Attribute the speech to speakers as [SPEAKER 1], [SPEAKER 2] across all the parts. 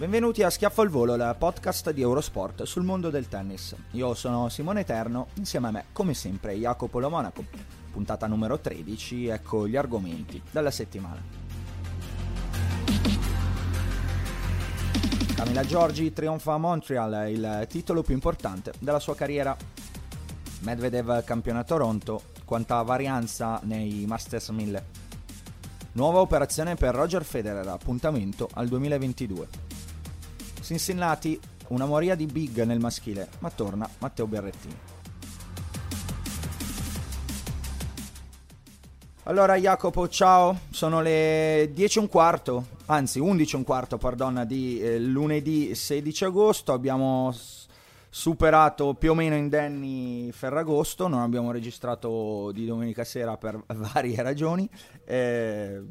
[SPEAKER 1] Benvenuti a Schiaffo al Volo, la podcast di Eurosport sul mondo del tennis. Io sono Simone Eterno, insieme a me, come sempre, Jacopo Lo Monaco. Puntata numero 13, ecco gli argomenti della settimana. Camila Giorgi trionfa a Montreal, il titolo più importante della sua carriera. Medvedev campione a Toronto, quanta varianza nei Masters 1000. Nuova operazione per Roger Federer, appuntamento al 2022. Cincinnati, una moria di big nel maschile, ma torna Matteo Berrettini. Allora Jacopo, ciao, sono le 10 e un quarto, anzi 11 e un quarto, pardon, di eh, lunedì 16 agosto, abbiamo superato più o meno indenni Ferragosto, non abbiamo registrato di domenica sera per varie ragioni. Eh,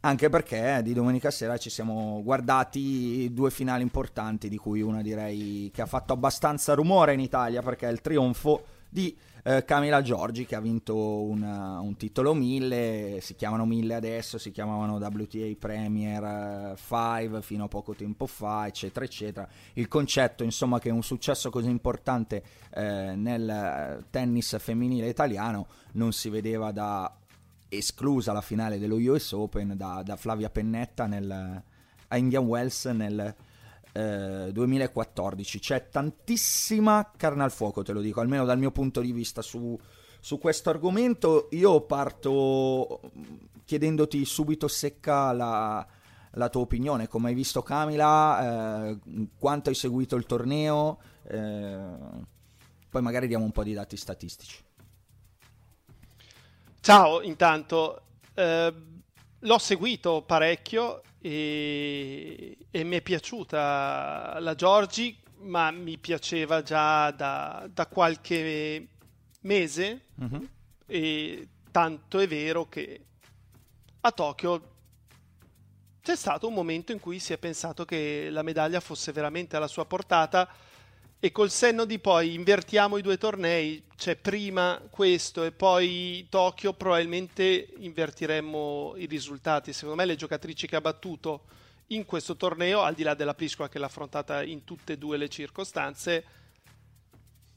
[SPEAKER 1] anche perché di domenica sera ci siamo guardati due finali importanti, di cui una direi che ha fatto abbastanza rumore in Italia, perché è il trionfo di eh, Camila Giorgi che ha vinto una, un titolo 1000, si chiamano 1000 adesso, si chiamavano WTA Premier 5 fino a poco tempo fa, eccetera, eccetera. Il concetto, insomma, che un successo così importante eh, nel tennis femminile italiano non si vedeva da esclusa la finale dello US Open da, da Flavia Pennetta nel, a Indian Wells nel eh, 2014. C'è tantissima carne al fuoco, te lo dico, almeno dal mio punto di vista su, su questo argomento. Io parto chiedendoti subito secca la, la tua opinione, come hai visto Camila, eh, quanto hai seguito il torneo, eh, poi magari diamo un po' di dati statistici.
[SPEAKER 2] Ciao, intanto eh, l'ho seguito parecchio e, e, mi è piaciuta la Giorgi, ma mi piaceva già da, da qualche mese mm-hmm. e tanto è vero che a Tokyo c'è stato un momento in cui si è pensato che la medaglia fosse veramente alla sua portata e col senno di poi invertiamo i due tornei, cioè prima questo e poi Tokyo, probabilmente invertiremmo i risultati. Secondo me le giocatrici che ha battuto in questo torneo, al di là della Pliskova che l'ha affrontata in tutte e due le circostanze,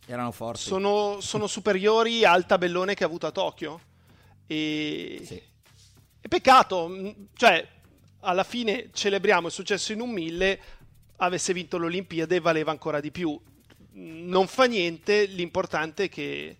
[SPEAKER 1] erano forti.
[SPEAKER 2] Sono, sono superiori al tabellone che ha avuto a Tokyo. E,
[SPEAKER 1] sì.
[SPEAKER 2] e peccato, cioè alla fine celebriamo il successo in un mille avesse vinto l'Olimpiade valeva ancora di più non fa niente, l'importante è che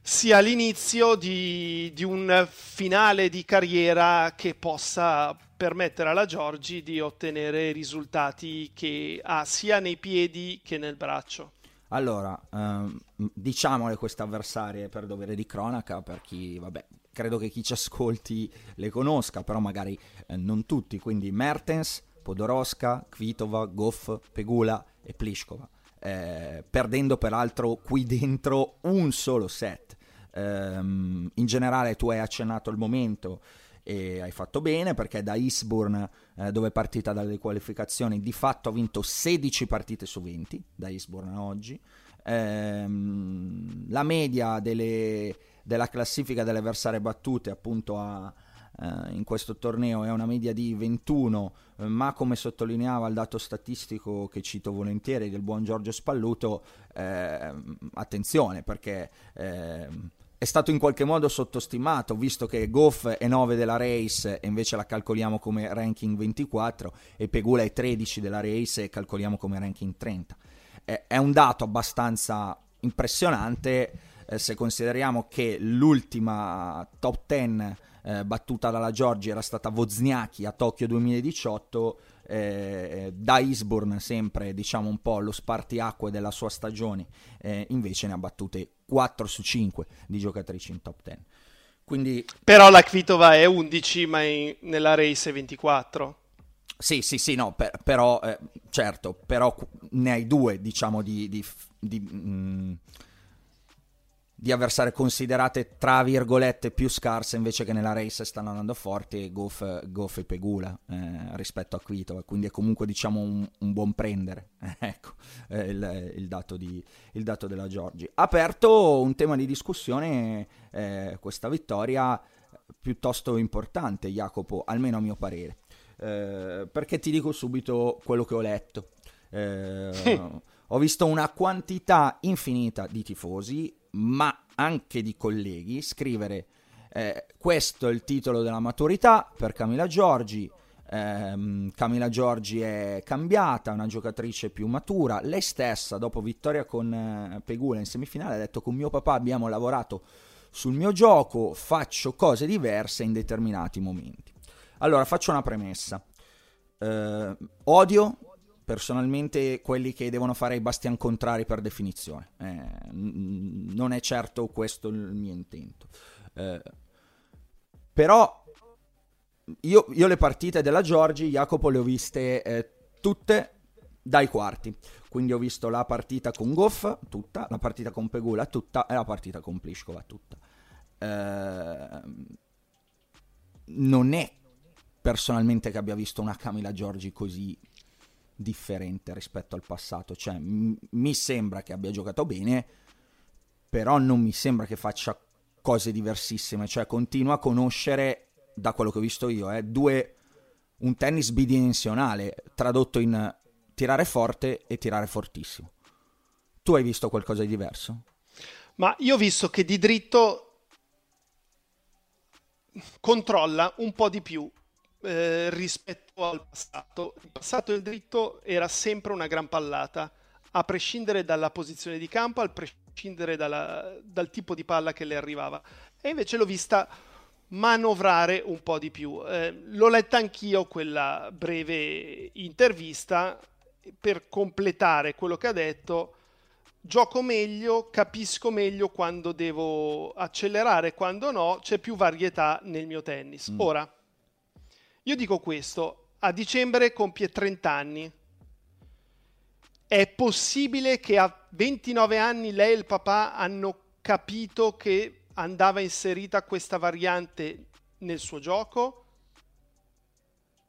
[SPEAKER 2] sia l'inizio di, di, un finale di carriera che possa permettere alla Giorgi di ottenere risultati che ha sia nei piedi che nel braccio.
[SPEAKER 1] Allora, ehm, diciamole queste avversarie per dovere di cronaca, per chi, vabbè, credo che chi ci ascolti le conosca, però magari eh, non tutti, quindi Mertens, Podoroska, Kvitova, Goff, Pegula e Pliskova eh, perdendo peraltro qui dentro un solo set. Um, in generale tu hai accennato il momento e hai fatto bene perché da Eastbourne, eh, dove è partita dalle qualificazioni, di fatto ha vinto 16 partite su 20 da Eastbourne a oggi. Um, la media delle, della classifica delle avversarie battute appunto a, eh, in questo torneo è una media di 21, eh, ma come sottolineava il dato statistico che cito volentieri del buon Giorgio Spalluto, eh, attenzione perché eh, è stato in qualche modo sottostimato, visto che Goff è 9 della race e invece la calcoliamo come ranking 24 e Pegula è 13 della race e calcoliamo come ranking 30. è un dato abbastanza impressionante eh, se consideriamo che l'ultima top 10 eh, battuta dalla Giorgi era stata Wozniacki a Tokyo 2018 eh, da Eastbourne sempre diciamo un po' lo spartiacque della sua stagione eh, invece ne ha battute 4 su 5 di giocatrici in top 10 quindi...
[SPEAKER 2] però la Kvitova è 11 ma in, nella race è 24
[SPEAKER 1] sì, sì, sì, no, per, però, eh, certo, però ne hai due, diciamo, di, di, di mh, mm, di avversarie considerate tra virgolette più scarse invece che nella race stanno andando forti Goff, Goff e Pegula eh, rispetto a Quito quindi è comunque diciamo un, un buon prendere ecco eh, il, il, dato di, il, dato della Giorgi. Aperto un tema di discussione eh, questa vittoria piuttosto importante Jacopo almeno a mio parere. Eh, perché ti dico subito quello che ho letto? Eh, ho visto una quantità infinita di tifosi ma anche di colleghi, scrivere eh, questo è il titolo della maturità per Camilla Giorgi. Eh, Camilla Giorgi è cambiata, è una giocatrice più matura. Lei stessa, dopo vittoria con eh, Pegula in semifinale, ha detto: Con mio papà abbiamo lavorato sul mio gioco, faccio cose diverse in determinati momenti. Allora, faccio una premessa. Eh, odio personalmente quelli che devono fare i bastian contrari per definizione. Eh, non è certo questo il mio intento. Eh, però io, io, le partite della Giorgi, Jacopo, le ho viste eh, tutte dai quarti. Quindi ho visto la partita con Goff, tutta, la partita con Pegula, tutta, e la partita con Pliskova, tutta. Eh, non è personalmente che abbia visto una Camila Giorgi così differente rispetto al passato. Cioè, m- mi sembra che abbia giocato bene, però non mi sembra che faccia cose diversissime. Cioè, continua a conoscere, da quello che ho visto io, eh, due, un tennis bidimensionale, tradotto in tirare forte e tirare fortissimo. Tu hai visto qualcosa di diverso?
[SPEAKER 2] Ma io ho visto che di dritto controlla un po' di più eh, rispetto al passato. Il passato del dritto era sempre una gran pallata, a prescindere dalla posizione di campo, a prescindere dalla, dal tipo di palla che le arrivava. E invece l'ho vista manovrare un po' di più. Eh, l'ho letta anch'io quella breve intervista per completare quello che ha detto. Gioco meglio, capisco meglio quando devo accelerare, quando no, c'è più varietà nel mio tennis. Mm. Ora, io dico questo, a dicembre compie 30 anni. È possibile che a 29 anni lei e il papà hanno capito che andava inserita questa variante nel suo gioco?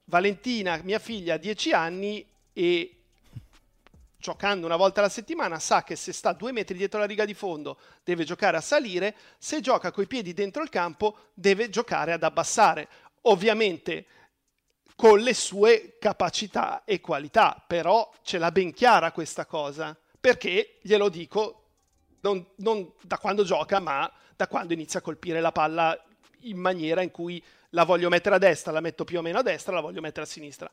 [SPEAKER 2] Valentina, mia figlia, ha 10 anni e giocando una volta alla settimana sa che se sta due metri dietro la riga di fondo deve giocare a salire, se gioca coi piedi dentro il campo deve giocare ad abbassare. Ovviamente con le sue capacità e qualità, però ce l'ha ben chiara questa cosa, perché glielo dico non, non da quando gioca, ma da quando inizia a colpire la palla in maniera in cui la voglio mettere a destra, la metto più o meno a destra, la voglio mettere a sinistra.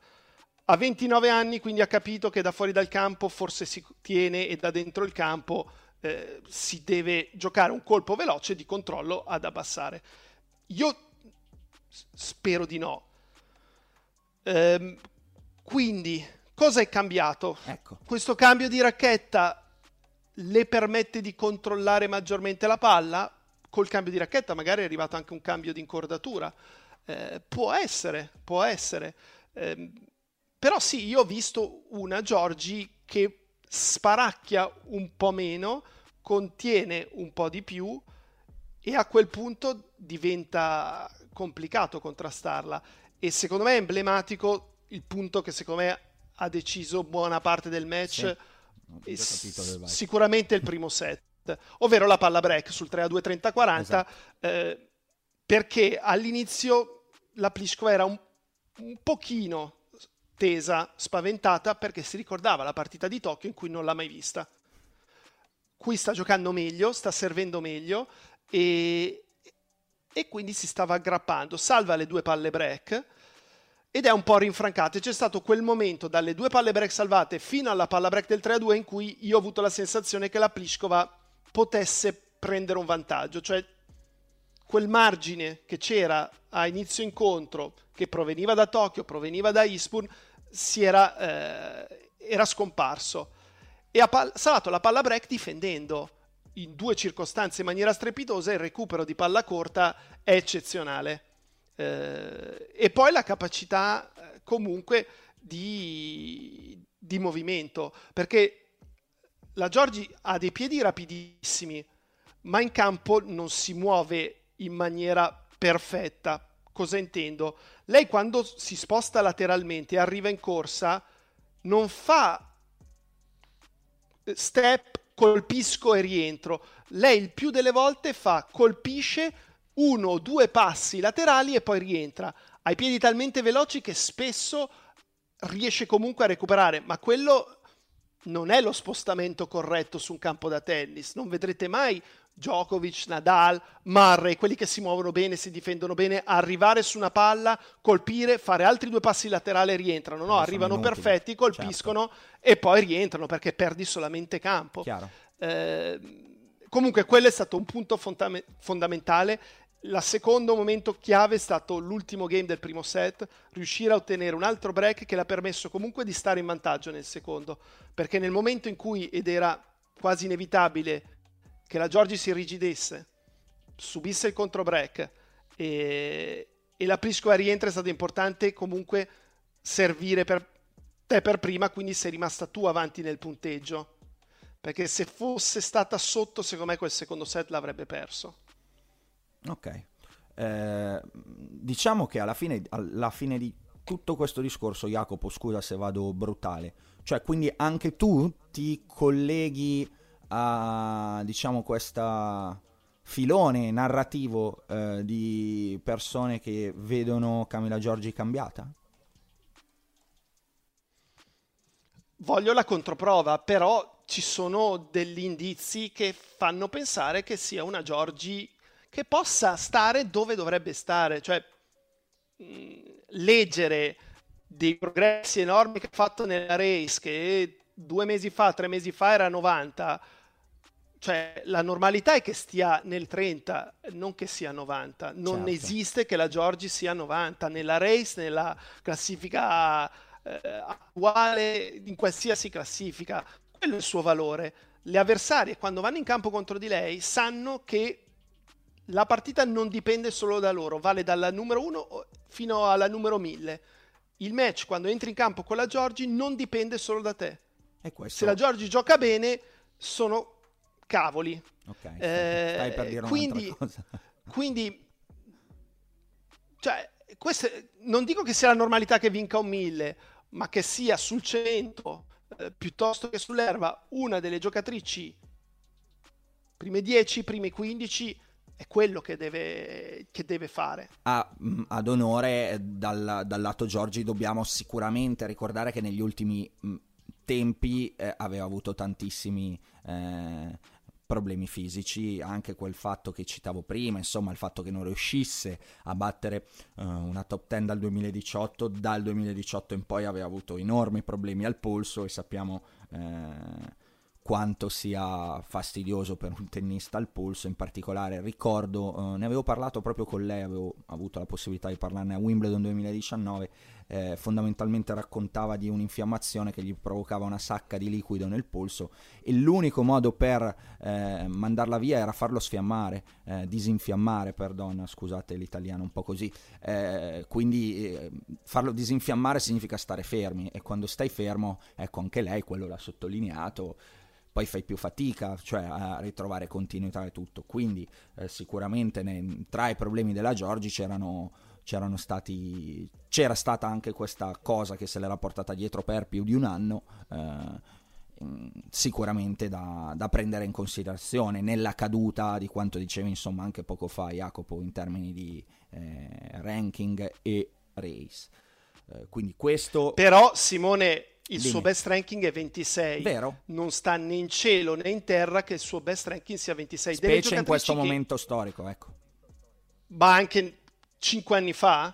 [SPEAKER 2] A 29 anni quindi ha capito che da fuori dal campo forse si tiene e da dentro il campo eh, si deve giocare un colpo veloce di controllo ad abbassare. Io spero di no, Ehm, quindi, cosa è cambiato?
[SPEAKER 1] Ecco.
[SPEAKER 2] Questo cambio di racchetta le permette di controllare maggiormente la palla? Col cambio di racchetta magari è arrivato anche un cambio di incordatura. Eh, può essere, può essere. Eh, però sì, io ho visto una Giorgi che sparacchia un po' meno, contiene un po' di più e a quel punto diventa complicato contrastarla e secondo me è emblematico il punto che secondo me ha deciso buona parte del match. Sì. S- sicuramente il primo set, ovvero la palla break sul 3 a 2 30 40, esatto. eh, perché all'inizio la Pliskova era un, un pochino tesa, spaventata perché si ricordava la partita di Tokyo in cui non l'ha mai vista. Qui sta giocando meglio, sta servendo meglio e, e quindi si stava aggrappando. Salva le due palle break ed è un po' rinfrancato. C'è stato quel momento dalle due palle break salvate fino alla palla break del 3-2 in cui io ho avuto la sensazione che la Pliskova potesse prendere un vantaggio, cioè quel margine che c'era a inizio incontro, che proveniva da Tokyo, proveniva da Ispun, si era, eh, era scomparso. E ha pal- salvato la palla break difendendo in due circostanze in maniera strepitosa. Il recupero di palla corta è eccezionale. Eh, e poi la capacità eh, comunque di, di movimento, perché la Giorgi ha dei piedi rapidissimi, ma in campo non si muove in maniera perfetta. Cosa intendo? Lei quando si sposta lateralmente e arriva in corsa non fa step, colpisco e rientro. Lei il più delle volte fa colpisce uno o due passi laterali e poi rientra. Ha i piedi talmente veloci che spesso riesce comunque a recuperare, ma quello non è lo spostamento corretto su un campo da tennis. Non vedrete mai Djokovic, Nadal, Murray, quelli che si muovono bene, si difendono bene, arrivare su una palla, colpire, fare altri due passi laterali e rientrano. No, arrivano perfetti, colpiscono certo. e poi rientrano perché perdi solamente campo. Eh, comunque quello è stato un punto fondam- fondamentale. Il secondo momento chiave è stato l'ultimo game del primo set, riuscire a ottenere un altro break che l'ha permesso comunque di stare in vantaggio nel secondo, perché nel momento in cui, ed era quasi inevitabile, che la Giorgi si irrigidisse, subisse il contro break e, e la Pliskova rientra è stato importante comunque servire per te per prima, quindi sei rimasta tu avanti nel punteggio. Perché se fosse stata sotto, secondo me quel secondo set l'avrebbe perso.
[SPEAKER 1] Ok. Eh, diciamo che alla fine, alla fine di tutto questo discorso, Jacopo, scusa se vado brutale, cioè quindi anche tu ti colleghi a diciamo questa filone narrativo eh, di persone che vedono Camilla Giorgi cambiata?
[SPEAKER 2] Voglio la controprova, però ci sono degli indizi che fanno pensare che sia una Giorgi che possa stare dove dovrebbe stare, cioè mh, mm, leggere dei progressi enormi che ha fatto nella race, che due mesi fa, tre mesi fa era 90, cioè la normalità è che stia nel 30, non che sia 90. Non certo. esiste che la Giorgi sia 90 nella race, nella classifica eh, attuale, in qualsiasi classifica. Quello è il suo valore. Le avversarie, quando vanno in campo contro di lei, sanno che la partita non dipende solo da loro, vale dalla numero 1 fino alla numero 1000. Il match, quando entri in campo con la Giorgi, non dipende solo da te. Se la Giorgi gioca bene, sono cavoli.
[SPEAKER 1] Ok, eh, stai per dire
[SPEAKER 2] quindi, quindi, cioè, queste, non dico che sia la normalità che vinca un 1000, ma che sia sul 100 eh, piuttosto che sull'erba una delle giocatrici prime 10, prime 15 è quello che deve, che deve fare.
[SPEAKER 1] Ah, ad onore dal, dal, lato Giorgi dobbiamo sicuramente ricordare che negli ultimi mh, tempi eh, aveva avuto tantissimi eh, problemi fisici, anche quel fatto che citavo prima, insomma il fatto che non riuscisse a battere uh, una top 10 dal 2018, dal 2018 in poi aveva avuto enormi problemi al polso e sappiamo eh, quanto sia fastidioso per un tennista al polso, in particolare ricordo, uh, ne avevo parlato proprio con lei, avevo avuto la possibilità di parlarne a Wimbledon 2019 eh, fondamentalmente raccontava di un'infiammazione che gli provocava una sacca di liquido nel polso e l'unico modo per eh, mandarla via era farlo sfiammare, eh, disinfiammare, perdona, scusate l'italiano un po' così, eh, quindi eh, farlo disinfiammare significa stare fermi e quando stai fermo, ecco anche lei quello l'ha sottolineato, poi fai più fatica cioè, a ritrovare continuità e tutto. Quindi eh, sicuramente ne, tra i problemi della Giorgi c'erano c'erano stati, c'era stata anche questa cosa che se l'era portata dietro per più di un anno. Eh, sicuramente da, da, prendere in considerazione nella caduta di quanto dicevi insomma anche poco fa Jacopo in termini di eh, ranking e race. Eh, quindi questo...
[SPEAKER 2] Però Simone il Dimmi. suo best ranking è 26.
[SPEAKER 1] Vero.
[SPEAKER 2] Non sta né in cielo né in terra che il suo best ranking sia 26.
[SPEAKER 1] Specie in questo che... momento storico, ecco.
[SPEAKER 2] Ma anche 5 anni fa?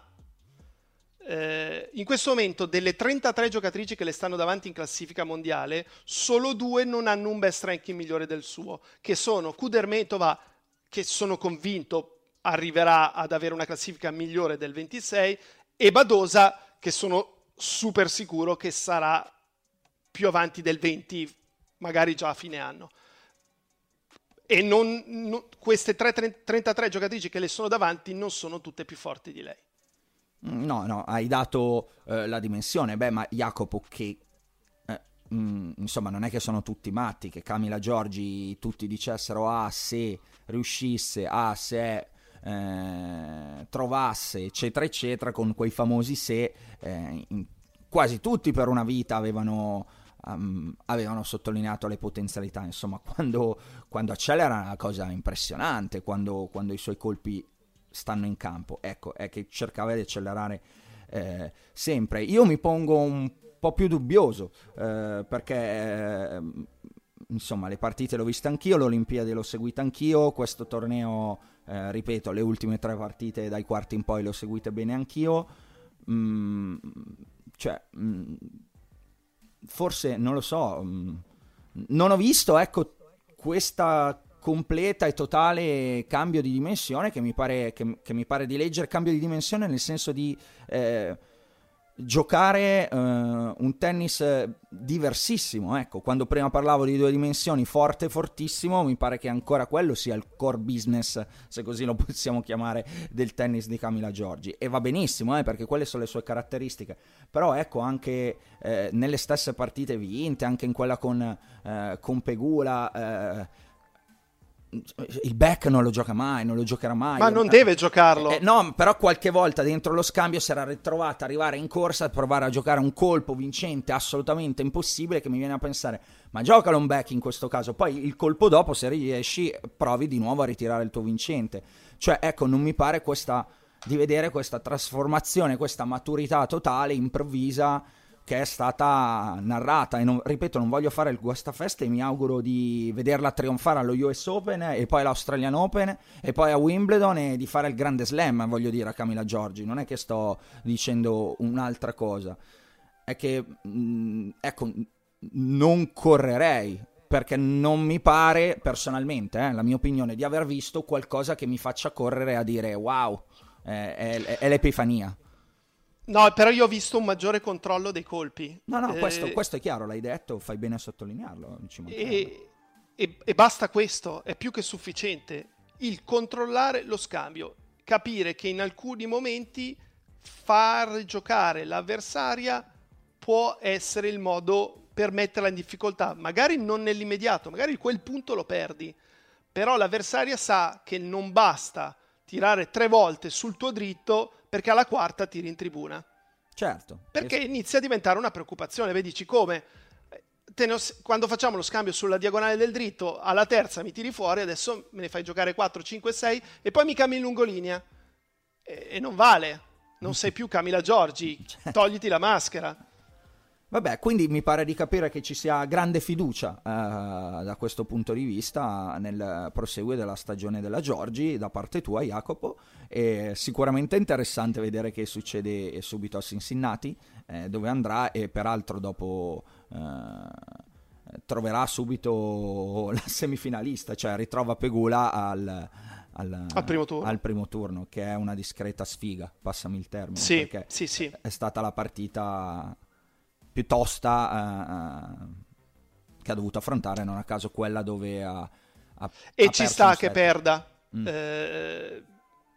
[SPEAKER 2] Eh, in questo momento delle 33 giocatrici che le stanno davanti in classifica mondiale, solo due non hanno un best ranking migliore del suo, che sono Kudermetova, che sono convinto arriverà ad avere una classifica migliore del 26, e Badosa, che sono super sicuro che sarà più avanti del 20, magari già a fine anno. E non, non, queste 3, 33 giocatrici che le sono davanti non sono tutte più forti di lei.
[SPEAKER 1] No, no, hai dato eh, la dimensione. Beh, ma Jacopo che... Eh, mm, insomma, non è che sono tutti matti, che Camila Giorgi tutti dicessero ah se riuscisse, ah se eh, trovasse, eccetera, eccetera, con quei famosi se, eh, in, quasi tutti per una vita avevano, um, avevano sottolineato le potenzialità. Insomma, quando, quando accelera è una cosa impressionante, quando, quando, i suoi colpi stanno in campo. Ecco, è che cercava di accelerare eh, sempre. Io mi pongo un po' più dubbioso eh, perché eh, insomma le partite le ho viste anch'io, l'Olimpiade l'ho seguita anch'io, questo torneo eh, ripeto, le ultime tre partite dai quarti in poi le ho seguite bene anch'io. Mm, cioè, mm, forse non lo so. Mm, non ho visto, ecco, questa completa e totale cambio di dimensione che mi pare, che, che mi pare di leggere cambio di dimensione nel senso di eh, giocare uh, un tennis diversissimo. Ecco, quando prima parlavo di due dimensioni, forte fortissimo, mi pare che ancora quello sia il core business, se così lo possiamo chiamare, del tennis di Camila Giorgi. E va benissimo, eh, perché quelle sono le sue caratteristiche. Però ecco, anche eh, nelle stesse partite vinte, anche in quella con, eh, con Pegula eh, il back non lo gioca mai, non lo giocherà mai.
[SPEAKER 2] Ma non deve giocarlo.
[SPEAKER 1] Eh, no, però qualche volta dentro lo scambio si era ritrovata arrivare in corsa a provare a giocare un colpo vincente assolutamente impossibile che mi viene a pensare, ma giocalo un back in questo caso, poi il colpo dopo se riesci provi di nuovo a ritirare il tuo vincente. Cioè, ecco, non mi pare questa di vedere questa trasformazione, questa maturità totale improvvisa che è stata narrata. E non, ripeto non voglio fare il guastafeste e mi auguro di vederla trionfare allo US Open e poi all'Australian Open e poi a Wimbledon e di fare il grande slam voglio dire a Camila Giorgi. Non è che sto dicendo un'altra cosa. È che mh, mm, ecco non correrei perché non mi pare personalmente eh, la mia opinione di aver visto qualcosa che mi faccia correre a dire wow è, è, è l'epifania
[SPEAKER 2] No, però io ho visto un maggiore controllo dei colpi.
[SPEAKER 1] No, no, eh, questo, questo, è chiaro, l'hai detto, fai bene a sottolinearlo.
[SPEAKER 2] E, e, e, basta questo, è più che sufficiente. Il controllare lo scambio, capire che in alcuni momenti far giocare l'avversaria può essere il modo per metterla in difficoltà, magari non nell'immediato, magari quel punto lo perdi, però l'avversaria sa che non basta tirare tre volte sul tuo dritto perché alla quarta tiri in tribuna.
[SPEAKER 1] Certo.
[SPEAKER 2] Perché es- inizia a diventare una preoccupazione. Vedi, dici come? Ne, quando facciamo lo scambio sulla diagonale del dritto, alla terza mi tiri fuori, adesso me ne fai giocare 4, 5, 6 e poi mi cambi in lungolinea. E, e non vale. Non sei più Camila Giorgi, certo. togliti la maschera.
[SPEAKER 1] Vabbè, quindi mi pare di capire che ci sia grande fiducia eh, da questo punto di vista nel proseguire della stagione della Giorgi da parte tua, Jacopo. È sicuramente interessante vedere che succede subito a Cincinnati, eh, dove andrà e peraltro dopo eh, troverà subito la semifinalista, cioè ritrova Pegula al,
[SPEAKER 2] al, al, primo
[SPEAKER 1] al, primo turno, che è una discreta sfiga, passami il termine.
[SPEAKER 2] Sì, sì, sì.
[SPEAKER 1] È stata la partita più tosta uh, che ha dovuto affrontare, non a caso quella dove ha... ha
[SPEAKER 2] e ha ci sta che perda. Mm. Eh,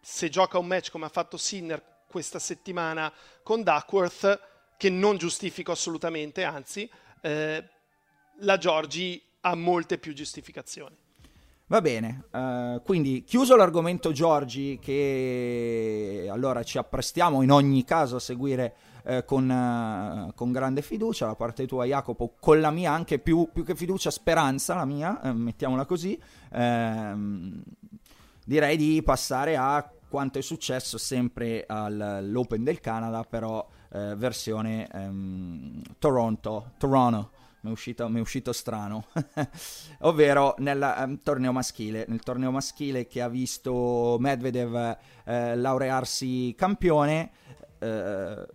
[SPEAKER 2] se gioca un match come ha fatto Sinner questa settimana con Duckworth, che non giustifico assolutamente, anzi, eh, la Giorgi ha molte più giustificazioni.
[SPEAKER 1] Va bene, uh, quindi chiuso l'argomento Giorgi che allora ci apprestiamo in ogni caso a seguire uh, con, uh, con, grande fiducia, da parte tua Jacopo, con la mia anche più, più che fiducia, speranza la mia, mettiamola così, ehm, direi di passare a quanto è successo sempre all'Open del Canada, però versione um, Toronto, Toronto mi è uscito, mi è uscito strano, ovvero nel um, torneo maschile, nel torneo maschile che ha visto Medvedev eh, laurearsi campione. Eh,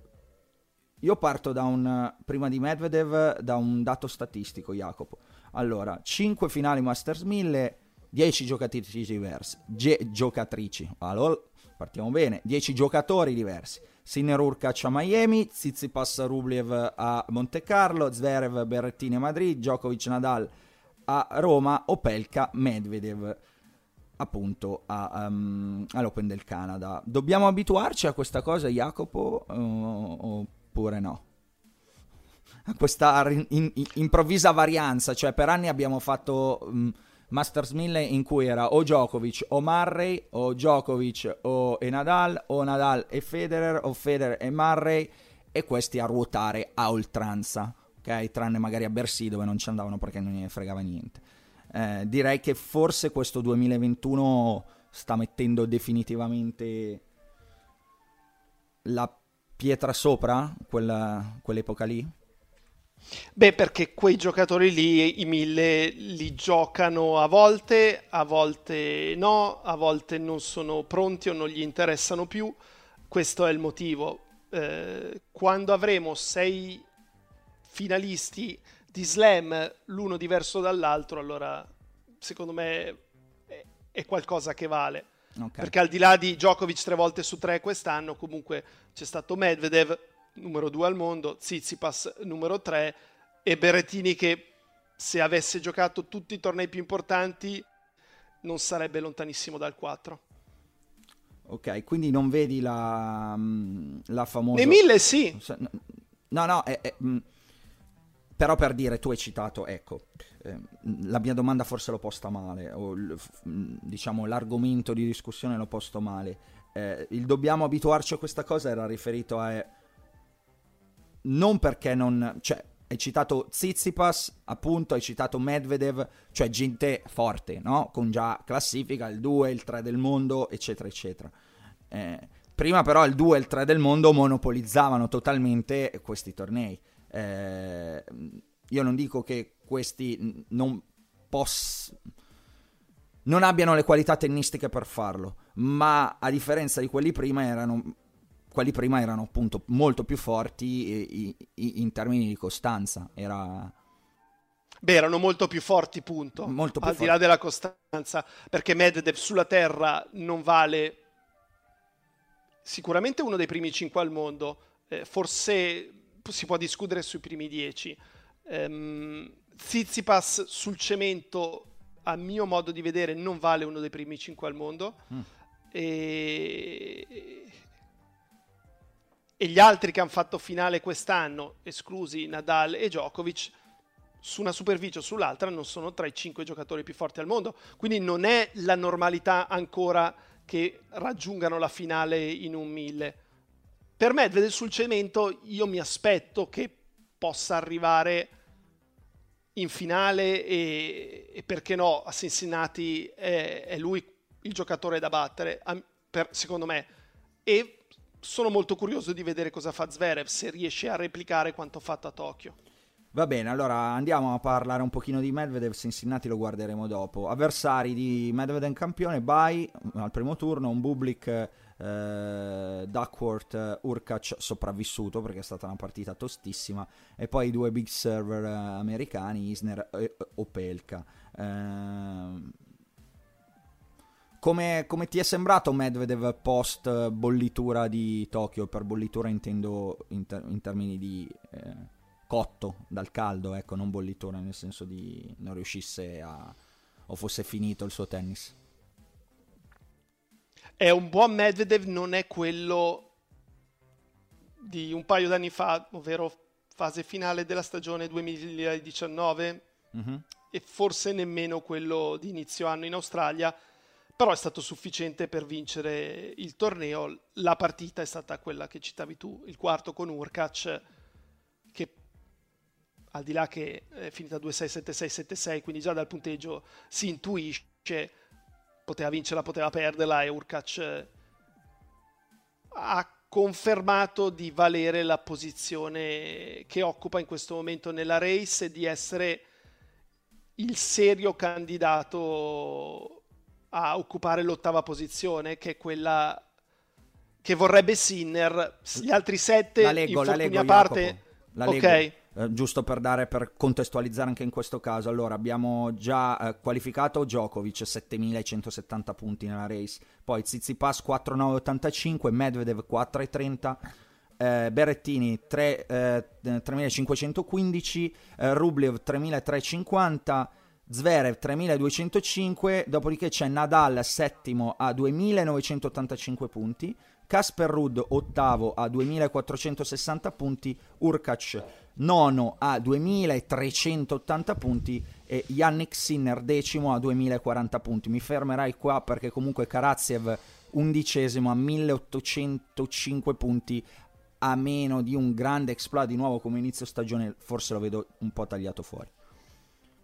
[SPEAKER 1] io parto da un, prima di Medvedev, da un dato statistico, Jacopo. Allora, 5 finali Masters 1000, 10 giocatrici diverse, ge- giocatrici, allora, partiamo bene, 10 giocatori diversi. Sinner Urkac a Miami, Tsitsipas Rublev a Monte Carlo, Zverev Berrettini a Madrid, Djokovic Nadal a Roma, Opelka Medvedev appunto a, um, all'Open del Canada. Dobbiamo abituarci a questa cosa, Jacopo, uh, oppure no? A questa in, in, improvvisa varianza, cioè per anni abbiamo fatto... Um, Masters 1000 in cui era o Djokovic o Murray o Djokovic o Nadal o Nadal e Federer o Federer e Murray e questi a ruotare a oltranza, ok? Tranne magari a Bercy dove non ci andavano perché non ne fregava niente. Eh, direi che forse questo 2021 sta mettendo definitivamente la pietra sopra quella, quell'epoca lì.
[SPEAKER 2] Beh, perché quei giocatori lì, i mille, li giocano a volte, a volte no, a volte non sono pronti o non gli interessano più. Questo è il motivo. Eh, quando avremo sei finalisti di slam, l'uno diverso dall'altro, allora secondo me è, è qualcosa che vale. Okay. Perché al di là di Djokovic tre volte su tre quest'anno, comunque c'è stato Medvedev, numero 2 al mondo, Tsitsipas numero 3 e Berrettini che se avesse giocato tutti i tornei più importanti non sarebbe lontanissimo dal 4.
[SPEAKER 1] Ok, quindi non vedi la, mm, la famosa...
[SPEAKER 2] Nei mille sì.
[SPEAKER 1] No, no, è, è, mm, però per dire, tu hai citato, ecco, eh, la mia domanda forse l'ho posta male, o mm, diciamo l'argomento di discussione l'ho posto male. Eh, il dobbiamo abituarci a questa cosa era riferito a non perché non... Cioè, hai citato Tsitsipas, appunto, hai citato Medvedev, cioè gente forte, no? Con già classifica, il 2, il 3 del mondo, eccetera, eccetera. Eh, prima però il 2 e il 3 del mondo monopolizzavano totalmente questi tornei. Eh, io non dico che questi non possano non abbiano le qualità tennistiche per farlo, ma a differenza di quelli prima erano quelli prima erano appunto molto più forti in termini di costanza. Era...
[SPEAKER 2] Beh, erano molto più forti, punto. Molto più Al forti. di là della costanza, perché Medvedev sulla terra non vale sicuramente uno dei primi 5 al mondo, eh, forse si può discutere sui primi 10. Um, Zizipas sul cemento, a mio modo di vedere, non vale uno dei primi 5 al mondo. Mm. E e gli altri che hanno fatto finale quest'anno, esclusi Nadal e Djokovic, su una superficie o sull'altra non sono tra i cinque giocatori più forti al mondo. Quindi non è la normalità ancora che raggiungano la finale in un mille. Per me, vedere sul cemento, io mi aspetto che possa arrivare in finale e, e perché no, a Cincinnati è, è, lui il giocatore da battere, per, secondo me. E sono molto curioso di vedere cosa fa Zverev, se riesce a replicare quanto fatto a Tokyo.
[SPEAKER 1] Va bene, allora andiamo a parlare un pochino di Medvedev, Cincinnati lo guarderemo dopo. Avversari di Medvedev campione, Bai al primo turno, un Bublik eh, Duckworth Urkac sopravvissuto perché è stata una partita tostissima e poi i due big server eh, americani, Isner e Opelka. Eh, come, come, ti è sembrato Medvedev post bollitura di Tokyo? Per bollitura intendo in, ter- in termini di eh, cotto dal caldo, ecco, non bollitura nel senso di non riuscisse a... o fosse finito il suo tennis.
[SPEAKER 2] È un buon Medvedev, non è quello di un paio d'anni fa, ovvero fase finale della stagione 2019, mm-hmm. e forse nemmeno quello di inizio anno in Australia, però è stato sufficiente per vincere il torneo. La partita è stata quella che citavi tu, il quarto con Urkac, che al di là che è finita 2-6-7-6-7-6, quindi già dal punteggio si intuisce, poteva vincerla, poteva perderla e Urkac ha confermato di valere la posizione che occupa in questo momento nella race e di essere il serio candidato a occupare l'ottava posizione, che è quella che vorrebbe Sinner. Gli altri sette,
[SPEAKER 1] la leggo, la leggo,
[SPEAKER 2] parte...
[SPEAKER 1] La leggo. Ok. Eh, giusto per, dare, per contestualizzare anche in questo caso, allora abbiamo già eh, qualificato Djokovic 7170 punti nella race, poi Tsitsipas 4985, Medvedev 430, eh, Berrettini 3, eh, 3515, eh, Rublev 3350, Zverev 3205, dopodiché c'è Nadal settimo a 2985 punti, Casper Rudd ottavo a 2460 punti, Urkac nono a 2380 punti e Yannick Sinner decimo a 2040 punti. Mi fermerai qua perché comunque Karaziev undicesimo a 1805 punti a meno di un grande exploit di nuovo come inizio stagione forse lo vedo un po' tagliato fuori.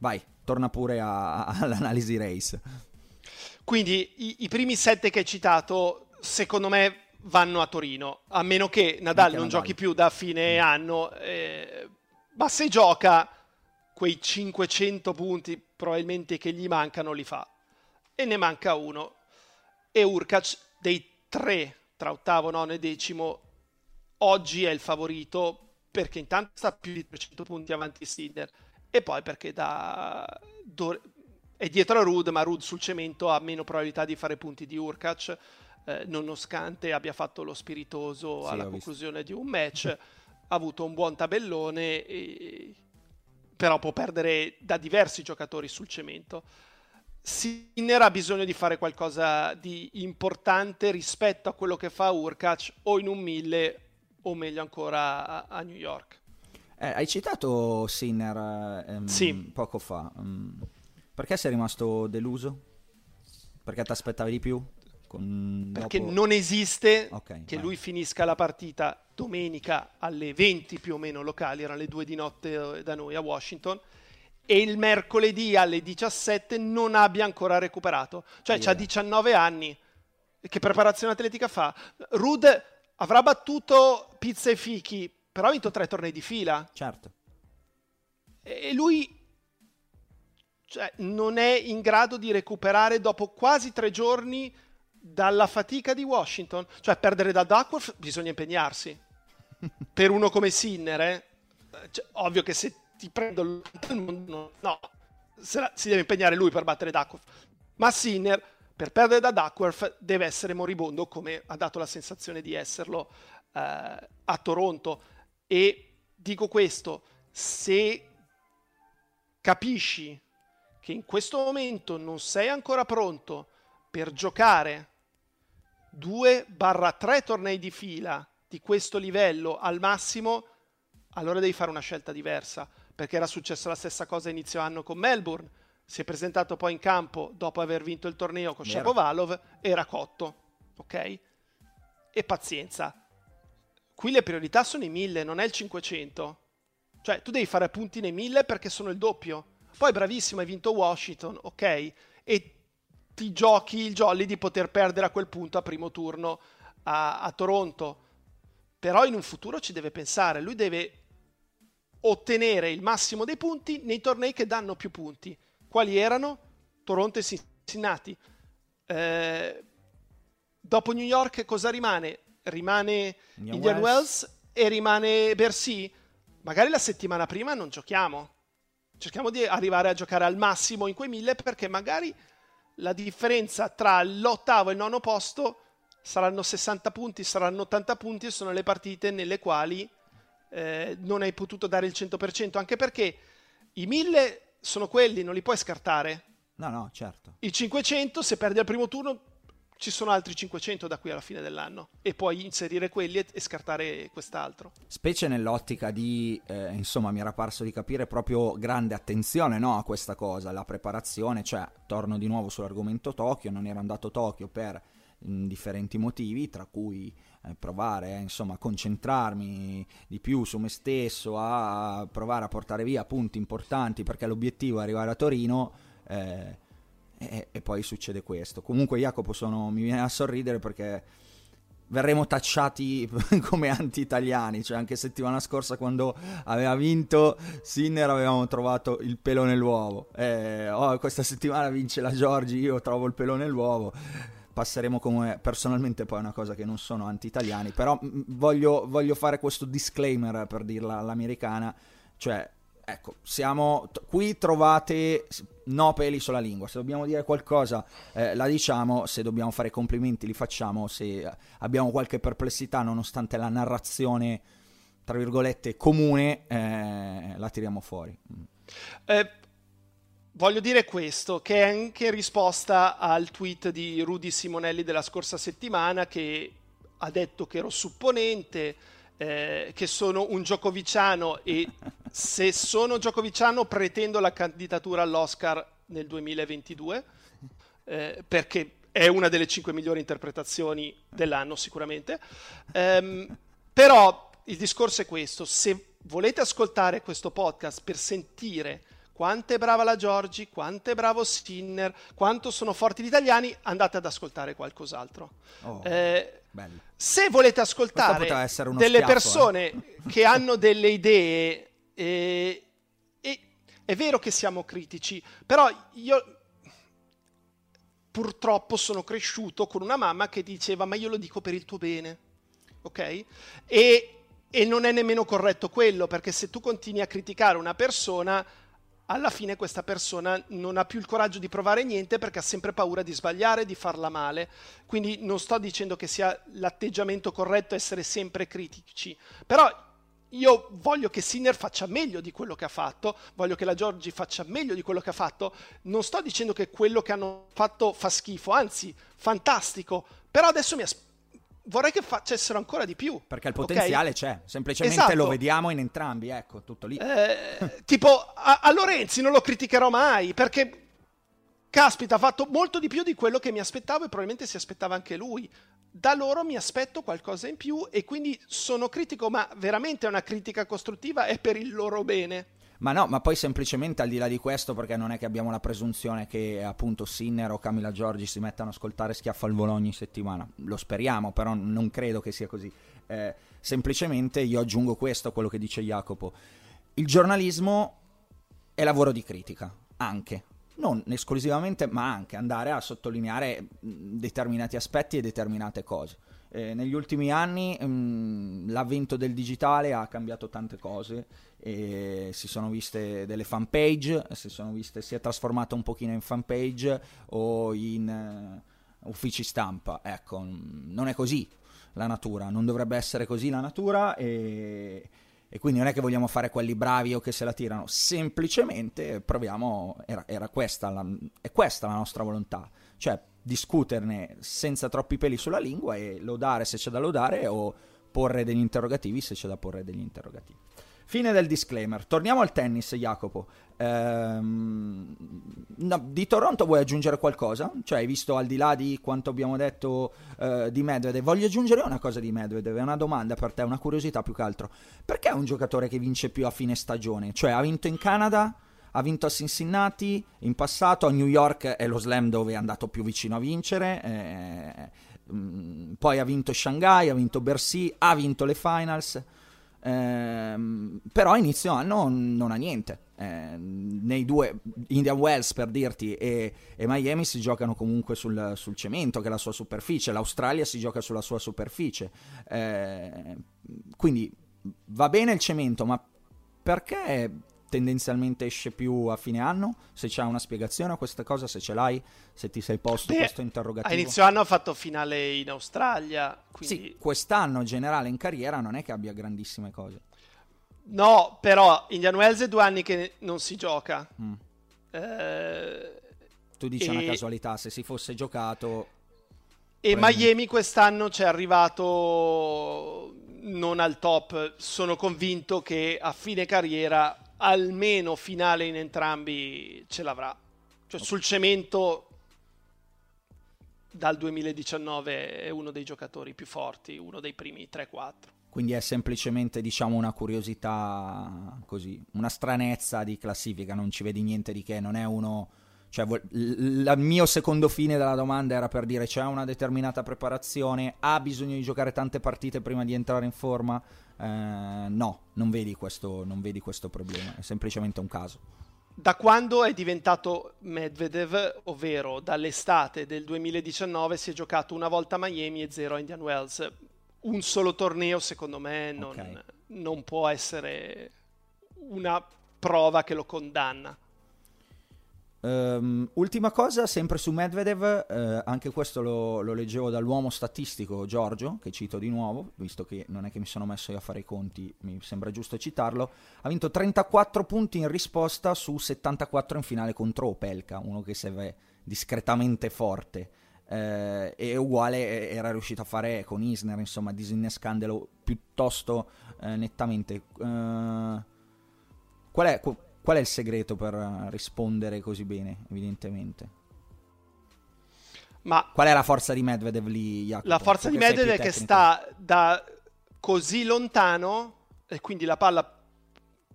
[SPEAKER 1] Vai, torna pure a, a, all'analisi race.
[SPEAKER 2] Quindi i, i, primi sette che hai citato, secondo me, vanno a Torino, a meno che Nadal non Nadal. giochi più da fine mm. anno. Eh, ma se gioca, quei 500 punti probabilmente che gli mancano li fa. E ne manca uno. E Urkac, dei tre tra ottavo, nono e decimo, oggi è il favorito perché intanto sta più di 300 punti avanti Sinner e poi perché da, do, è dietro a Rud, ma Rud sul cemento ha meno probabilità di fare punti di Urkac, eh, nonostante abbia fatto lo spiritoso sì, alla conclusione visto. di un match, ha avuto un buon tabellone, e... però può perdere da diversi giocatori sul cemento. Sinner ha bisogno di fare qualcosa di importante rispetto a quello che fa Urkac o in un mille o meglio ancora a, a New York.
[SPEAKER 1] Eh, hai citato Sinner ehm, sì. poco fa. Um, perché sei rimasto deluso? Perché ti aspettavi di più?
[SPEAKER 2] Con... Perché dopo... non esiste okay, che vai. lui finisca la partita domenica alle 20 più o meno locali, erano le 2 di notte eh, da noi a Washington, e il mercoledì alle 17 non abbia ancora recuperato. Cioè, yeah. ha 19 anni. Che preparazione atletica fa? Rude avrà battuto pizza e fichi però ha vinto tre tornei di fila.
[SPEAKER 1] Certo.
[SPEAKER 2] E lui cioè, non è in grado di recuperare dopo quasi tre giorni dalla fatica di Washington. Cioè, perdere da Duckworth bisogna impegnarsi. per uno come Sinner, eh? cioè, ovvio che se ti prendo il mondo, no, la, si deve impegnare lui per battere Duckworth. Ma Sinner, per perdere da Duckworth, deve essere moribondo, come ha dato la sensazione di esserlo eh, a Toronto. E dico questo, se capisci che in questo momento non sei ancora pronto per giocare 2-3 tornei di fila di questo livello al massimo, allora devi fare una scelta diversa, perché era successa la stessa cosa inizio anno con Melbourne, si è presentato poi in campo dopo aver vinto il torneo con Shapovalov, era cotto, ok? E pazienza, Qui le priorità sono i 1000, non è il 500. Cioè, tu devi fare punti nei 1000 perché sono il doppio. Poi bravissimo, hai vinto Washington, ok? E ti giochi il jolly di poter perdere a quel punto a primo turno a, a Toronto. Però in un futuro ci deve pensare. Lui deve ottenere il massimo dei punti nei tornei che danno più punti. Quali erano? Toronto e Cincinnati. Eh, dopo New York cosa rimane? Rimane Indian, Indian Wells. Wells e rimane Bercy, magari la settimana prima non giochiamo. Cerchiamo di arrivare a giocare al massimo in quei mille perché magari la differenza tra l'ottavo e il nono posto saranno 60 punti, saranno 80 punti e sono le partite nelle quali eh, non hai potuto dare il 100%, anche perché i 1000 sono quelli, non li puoi scartare.
[SPEAKER 1] No, no, certo.
[SPEAKER 2] Il 500, se perdi al primo turno, ci sono altri 500 da qui alla fine dell'anno e puoi inserire quelli e, e scartare quest'altro.
[SPEAKER 1] Specie nell'ottica di, eh, insomma, mi era parso di capire proprio grande attenzione no, a questa cosa, la preparazione, cioè torno di nuovo sull'argomento Tokyo, non ero andato a Tokyo per mh, differenti motivi, tra cui eh, provare insomma, a concentrarmi di più su me stesso, a provare a portare via punti importanti perché l'obiettivo è arrivare a Torino. Eh, e, e, poi succede questo. Comunque, Jacopo, sono, mi viene a sorridere perché verremo tacciati come anti-italiani. Cioè, anche settimana scorsa, quando aveva vinto Sinner, avevamo trovato il pelo nell'uovo. Eh, oh, questa settimana vince la Giorgi, io trovo il pelo nell'uovo passeremo come personalmente poi è una cosa che non sono anti-italiani, però m- voglio, voglio, fare questo disclaimer per dirla all'americana, cioè ecco, siamo qui trovate no peli sulla lingua, se dobbiamo dire qualcosa eh, la diciamo, se dobbiamo fare complimenti li facciamo, se abbiamo qualche perplessità nonostante la narrazione tra virgolette comune eh, la tiriamo fuori.
[SPEAKER 2] Eh, voglio dire questo, che è anche risposta al tweet di Rudy Simonelli della scorsa settimana che ha detto che ero supponente, eh, che sono un giocoviciano e se sono giocoviciano pretendo la candidatura all'Oscar nel 2022 eh, perché è una delle cinque migliori interpretazioni dell'anno sicuramente. Um, però il discorso è questo, se volete ascoltare questo podcast per sentire quanto è brava la Giorgi, quanto è bravo Skinner, quanto sono forti gli italiani, andate ad ascoltare qualcos'altro. Oh, eh, se volete ascoltare delle schiaffo, persone eh. che hanno delle idee, eh, è vero che siamo critici, però io purtroppo sono cresciuto con una mamma che diceva ma io lo dico per il tuo bene, ok? E, e non è nemmeno corretto quello, perché se tu continui a criticare una persona alla fine questa persona non ha più il coraggio di provare niente perché ha sempre paura di sbagliare, di farla male. Quindi non sto dicendo che sia l'atteggiamento corretto essere sempre critici, però io voglio che Sinner faccia meglio di quello che ha fatto, voglio che la Giorgi faccia meglio di quello che ha fatto. Non sto dicendo che quello che hanno fatto fa schifo, anzi, fantastico, però adesso mi aspetto vorrei che facessero ancora di più.
[SPEAKER 1] Perché il potenziale okay? c'è, semplicemente esatto. lo vediamo in entrambi, ecco, tutto lì.
[SPEAKER 2] Eh, tipo, a, a, Lorenzi non lo criticherò mai, perché, caspita, ha fatto molto di più di quello che mi aspettavo e probabilmente si aspettava anche lui. Da loro mi aspetto qualcosa in più e quindi sono critico, ma veramente una critica costruttiva è per il loro bene.
[SPEAKER 1] Ma no, ma poi semplicemente al di là di questo, perché non è che abbiamo la presunzione che appunto Sinner o Camilla Giorgi si mettano a ascoltare Schiaffo al volo ogni settimana. Lo speriamo, però non credo che sia così. Eh, semplicemente io aggiungo questo a quello che dice Jacopo. Il giornalismo è lavoro di critica, anche. Non esclusivamente, ma anche andare a sottolineare determinati aspetti e determinate cose. Eh, negli ultimi anni mh, l'avvento del digitale ha cambiato tante cose e si sono viste delle fanpage, si, viste, si è trasformato un pochino in fanpage o in uh, uffici stampa. Ecco, non è così la natura, non dovrebbe essere così la natura e, e quindi non è che vogliamo fare quelli bravi o che se la tirano, semplicemente proviamo, era, era questa la, è questa la nostra volontà, cioè discuterne senza troppi peli sulla lingua e lodare se c'è da lodare o porre degli interrogativi se c'è da porre degli interrogativi. Fine del disclaimer. Torniamo al tennis, Jacopo. Ehm, no, di Toronto vuoi aggiungere qualcosa? Cioè, hai visto al di là di quanto abbiamo detto eh, di Medvedev, voglio aggiungere una cosa di Medvedev, è una domanda per te, una curiosità più che altro. Perché è un giocatore che vince più a fine stagione? Cioè, ha vinto in Canada, ha vinto a Cincinnati, in passato a New York è lo slam dove è andato più vicino a vincere, eh, mm, poi ha vinto Shanghai, ha vinto Bercy, ha vinto le finals, eh, però a inizio anno non ha niente. Eh, nei due Indian Wells per dirti e, e Miami si giocano comunque sul, sul, cemento che è la sua superficie l'Australia si gioca sulla sua superficie eh, quindi va bene il cemento ma perché tendenzialmente esce più a fine anno? Se c'è una spiegazione a questa cosa, se ce l'hai, se ti sei posto Beh, questo interrogativo.
[SPEAKER 2] A inizio anno ha fatto finale in Australia. Quindi...
[SPEAKER 1] Sì, quest'anno in generale in carriera non è che abbia grandissime cose.
[SPEAKER 2] No, però Indian Wells è due anni che non si gioca. Mm. Eh,
[SPEAKER 1] tu dici e... una casualità, se si fosse giocato...
[SPEAKER 2] E Miami quest'anno ci è arrivato non al top. Sono convinto che a fine carriera almeno finale in entrambi ce l'avrà. Cioè sul cemento dal 2019 è uno dei giocatori più forti, uno dei primi 3-4.
[SPEAKER 1] Quindi è semplicemente diciamo una curiosità così, una stranezza di classifica, non ci vedi niente di che, non è uno cioè, il mio secondo fine della domanda era per dire c'è una determinata preparazione, ha bisogno di giocare tante partite prima di entrare in forma? Eh, no, non vedi, questo, non vedi questo problema, è semplicemente un caso.
[SPEAKER 2] Da quando è diventato Medvedev, ovvero dall'estate del 2019, si è giocato una volta a Miami e zero a Indian Wells. Un solo torneo, secondo me, non, okay. non può essere una prova che lo condanna.
[SPEAKER 1] Um, ultima cosa, sempre su Medvedev, eh, anche questo lo, lo, leggevo dall'uomo statistico Giorgio, che cito di nuovo, visto che non è che mi sono messo io a fare i conti, mi sembra giusto citarlo. Ha vinto 34 punti in risposta su 74 in finale contro Opelka, uno che vede discretamente forte. Eh, e uguale era riuscito a fare con Isner, insomma, disinnescandolo piuttosto eh, nettamente. Uh, qual è? Qual è il segreto per rispondere così bene, evidentemente? Ma Qual è la forza di Medvedev lì, Jacopo?
[SPEAKER 2] La forza di Medvedev è che sta da così lontano e quindi la palla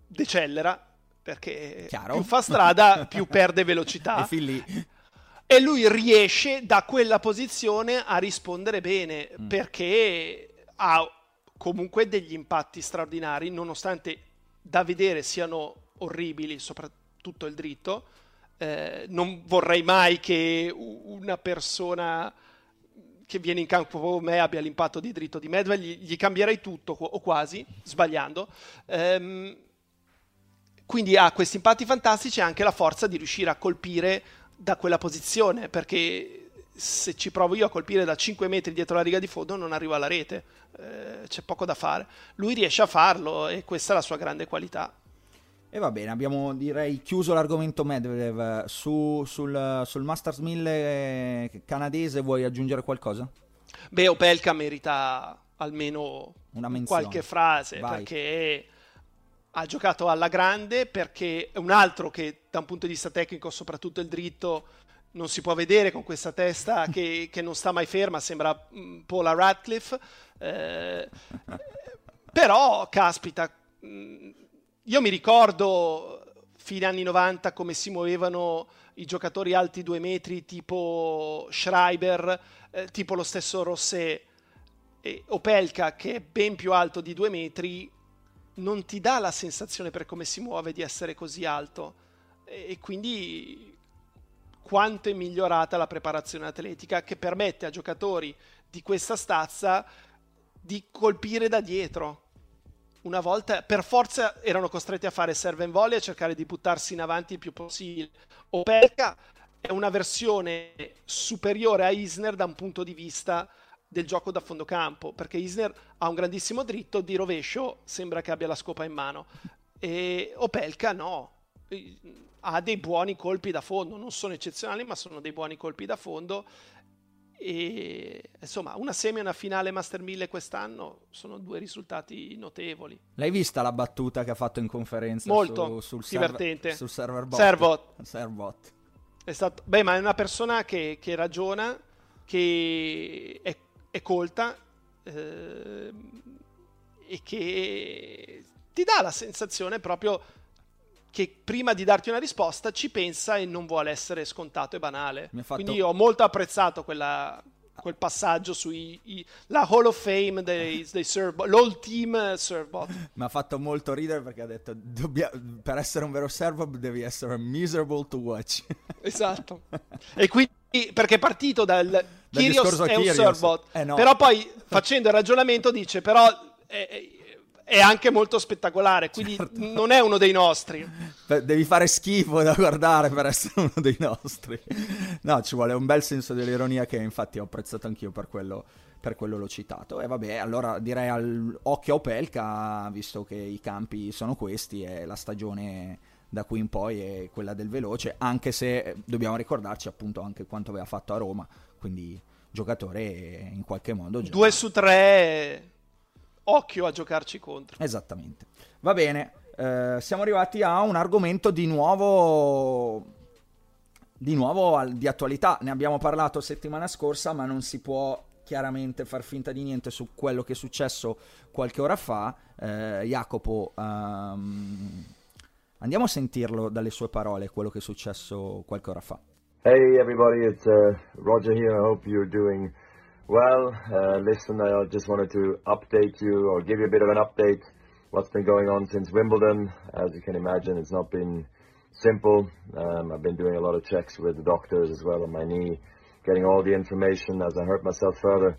[SPEAKER 2] decelera perché Chiaro. più fa strada più perde velocità.
[SPEAKER 1] e fin lì.
[SPEAKER 2] E lui riesce da quella posizione a rispondere bene mm. perché ha comunque degli impatti straordinari nonostante da vedere siano orribili, soprattutto il dritto. Eh, non vorrei mai che una persona che viene in campo come me abbia l'impatto di dritto di Medvedev, gli, gli cambierei tutto o quasi, sbagliando. Ehm, quindi ha questi impatti fantastici e anche la forza di riuscire a colpire da quella posizione, perché se ci provo io a colpire da 5 metri dietro la riga di fondo non arrivo alla rete, eh, c'è poco da fare. Lui riesce a farlo e questa è la sua grande qualità.
[SPEAKER 1] E va bene, abbiamo direi chiuso l'argomento Medvedev. Su, sul, sul, Masters 1000 canadese vuoi aggiungere qualcosa?
[SPEAKER 2] Beh, Opelka merita almeno qualche frase Vai. perché ha giocato alla grande, perché è un altro che da un punto di vista tecnico, soprattutto il dritto, non si può vedere con questa testa che, che non sta mai ferma, sembra mm, Paula Radcliffe. Eh, però, caspita... Mh, mm, io mi ricordo fine anni 90 come si muovevano i giocatori alti due metri tipo Schreiber, eh, tipo lo stesso Rosset e Opelka che è ben più alto di due metri non ti dà la sensazione per come si muove di essere così alto. E quindi quanto è migliorata la preparazione atletica che permette a giocatori di questa stazza di colpire da dietro una volta per forza erano costretti a fare serve and volley e cercare di buttarsi in avanti il più possibile. Opelka è una versione superiore a Isner da un punto di vista del gioco da fondo campo, perché Isner ha un grandissimo dritto, di rovescio sembra che abbia la scopa in mano. E Opelka no, ha dei buoni colpi da fondo, non sono eccezionali, ma sono dei buoni colpi da fondo e insomma, una semi e una finale Master 1000 quest'anno sono due risultati notevoli.
[SPEAKER 1] L'hai vista la battuta che ha fatto in conferenza?
[SPEAKER 2] Molto
[SPEAKER 1] su, sul
[SPEAKER 2] divertente.
[SPEAKER 1] Server, sul server bot.
[SPEAKER 2] Servot.
[SPEAKER 1] Servot.
[SPEAKER 2] È stato, beh, ma è una persona che, che ragiona, che è, è colta eh, e che ti dà la sensazione proprio che prima di darti una risposta ci pensa e non vuole essere scontato e banale. Fatto... Quindi ho molto apprezzato quella, quel passaggio sulla Hall of Fame dei, dei serve, l'all team servebot.
[SPEAKER 1] Mi ha fatto molto ridere perché ha detto dobbia, per essere un vero servebot devi essere miserable to watch.
[SPEAKER 2] Esatto. e quindi perché è partito dal Kyrios è un servebot, eh no. però poi facendo il ragionamento dice però... Eh, è anche molto spettacolare, quindi certo. non è uno dei nostri.
[SPEAKER 1] Devi fare schifo da guardare per essere uno dei nostri. No, ci vuole un bel senso dell'ironia che infatti ho apprezzato anch'io per quello, per quello l'ho citato. E vabbè, allora direi al occhio a Opelka, visto che i campi sono questi e la stagione da qui in poi è quella del veloce, anche se dobbiamo ricordarci appunto anche quanto aveva fatto a Roma, quindi giocatore in qualche modo...
[SPEAKER 2] Gioca. Due su tre, occhio a giocarci contro.
[SPEAKER 1] Esattamente. Va bene, eh, siamo arrivati a un argomento di nuovo di nuovo di attualità, ne abbiamo parlato settimana scorsa, ma non si può chiaramente far finta di niente su quello che è successo qualche ora fa. Eh, Jacopo, um, andiamo a sentirlo dalle sue parole, quello che è successo qualche ora fa.
[SPEAKER 3] Hey everybody, it's uh, Roger here. I hope you're doing well. Uh, listen, I just wanted to update you or give you a bit of an update what's been going on since Wimbledon. As you can imagine, it's not been simple. Um, I've been doing a lot of checks with the doctors as well on my knee, getting all the information as I hurt myself further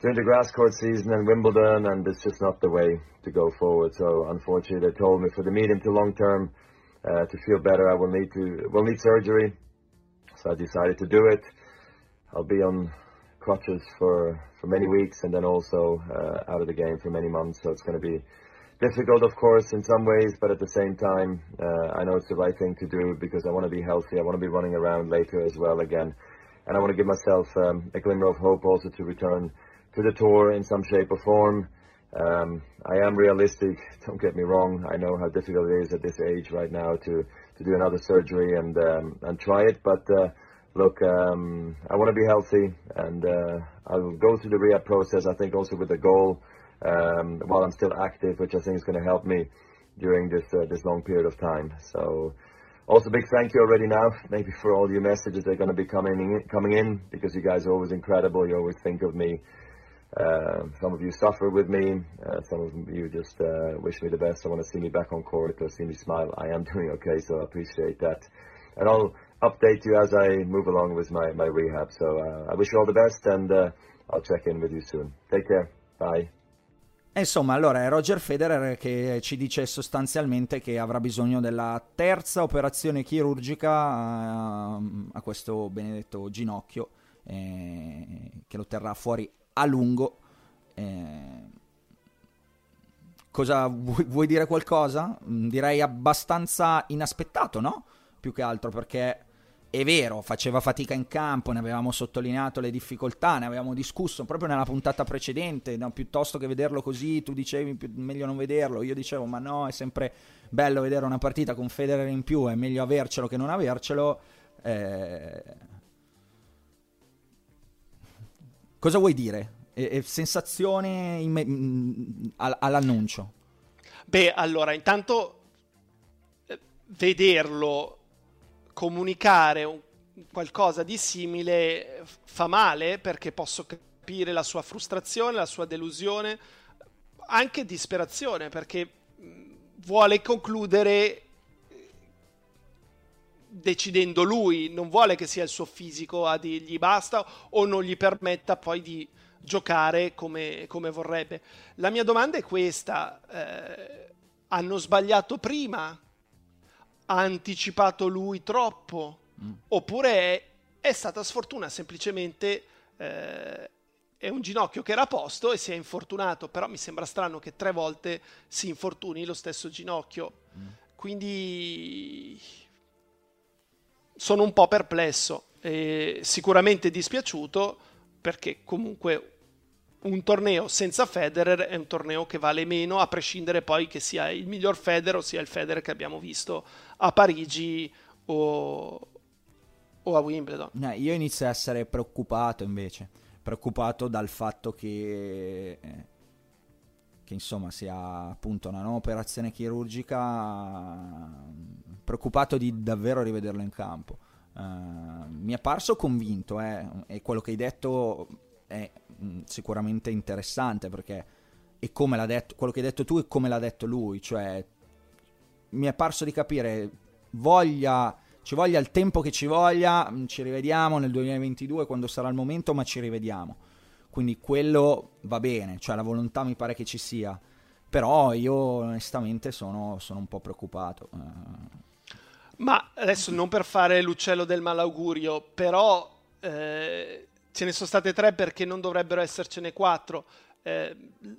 [SPEAKER 3] during the grass court season and Wimbledon, and it's just not the way to go forward. So unfortunately, they told me for the medium to long term uh, to feel better, I will need to will need surgery. So I decided to do it. I'll be on crutches for for many weeks, and then also uh, out of the game for many months. So it's going to be difficult, of course, in some ways, but at the same time, uh, I know it's the right thing to do because I want to be healthy. I want to be running around later as well again. And I want to give myself um, a glimmer of hope also to return to the tour in some shape or form. Um, I am realistic, don't get me wrong. I know how difficult it is at this age right now to, to do another surgery and, um, and try it, but uh, look, um, I want to be healthy and uh, I'll go through the rehab process, I think also with the goal um, while I'm still active, which I think is going to help me during this uh, this long period of time. So, also big thank you already now, maybe for all your messages that are going to be coming in, coming in because you guys are always incredible. You always think of me. Uh, some of you suffer with me. Uh, some of you just uh, wish me the best. I want to see me back on court or see me smile. I am doing okay, so I appreciate that. And I'll update you as I move along with my, my rehab. So uh, I wish you all the best, and uh, I'll check in with you soon. Take care. Bye.
[SPEAKER 1] insomma, allora è Roger Federer che ci dice sostanzialmente che avrà bisogno della terza operazione chirurgica a, ehm, a questo benedetto ginocchio eh, che lo terrà fuori a lungo. Eh, cosa vuoi, vuoi, dire qualcosa? Direi abbastanza inaspettato, no? Più che altro perché è vero, faceva fatica in campo, ne avevamo sottolineato le difficoltà, ne avevamo discusso proprio nella puntata precedente, no, piuttosto che vederlo così, tu dicevi più, meglio non vederlo, io dicevo ma no, è sempre bello vedere una partita con Federer in più, è meglio avercelo che non avercelo. Eh... Cosa vuoi dire? E, e sensazione imme- mh, all'annuncio?
[SPEAKER 2] Beh, allora, intanto eh, vederlo comunicare un, qualcosa di simile fa male perché posso capire la sua frustrazione, la sua delusione, anche disperazione perché vuole concludere decidendo lui, non vuole che sia il suo fisico a dirgli basta o non gli permetta poi di giocare come, come vorrebbe. La mia domanda è questa, eh, hanno sbagliato prima ha anticipato lui troppo, mm. oppure è, è, stata sfortuna, semplicemente eh, è un ginocchio che era a posto e si è infortunato, però mi sembra strano che tre volte si infortuni lo stesso ginocchio. Mm. Quindi sono un po' perplesso, e sicuramente dispiaciuto perché comunque un torneo senza Federer è un torneo che vale meno, a prescindere poi che sia il miglior Federer o sia il Federer che abbiamo visto a Parigi o, o a Wimbledon.
[SPEAKER 1] No, io inizio a essere preoccupato invece, preoccupato dal fatto che, che insomma sia appunto una nuova operazione chirurgica, preoccupato di davvero rivederlo in campo. Uh, mi è parso convinto, eh, e quello che hai detto è mh, sicuramente interessante perché è come l'ha detto, quello che hai detto tu è come l'ha detto lui, cioè mi è parso di capire voglia, ci voglia il tempo che ci voglia, ci rivediamo nel 2022 quando sarà il momento, ma ci rivediamo. Quindi quello va bene, cioè la volontà mi pare che ci sia, però io onestamente sono, sono un po' preoccupato.
[SPEAKER 2] Ma adesso non per fare l'uccello del malaugurio, però eh, Ce ne sono state tre perché non dovrebbero essercene quattro. Eh,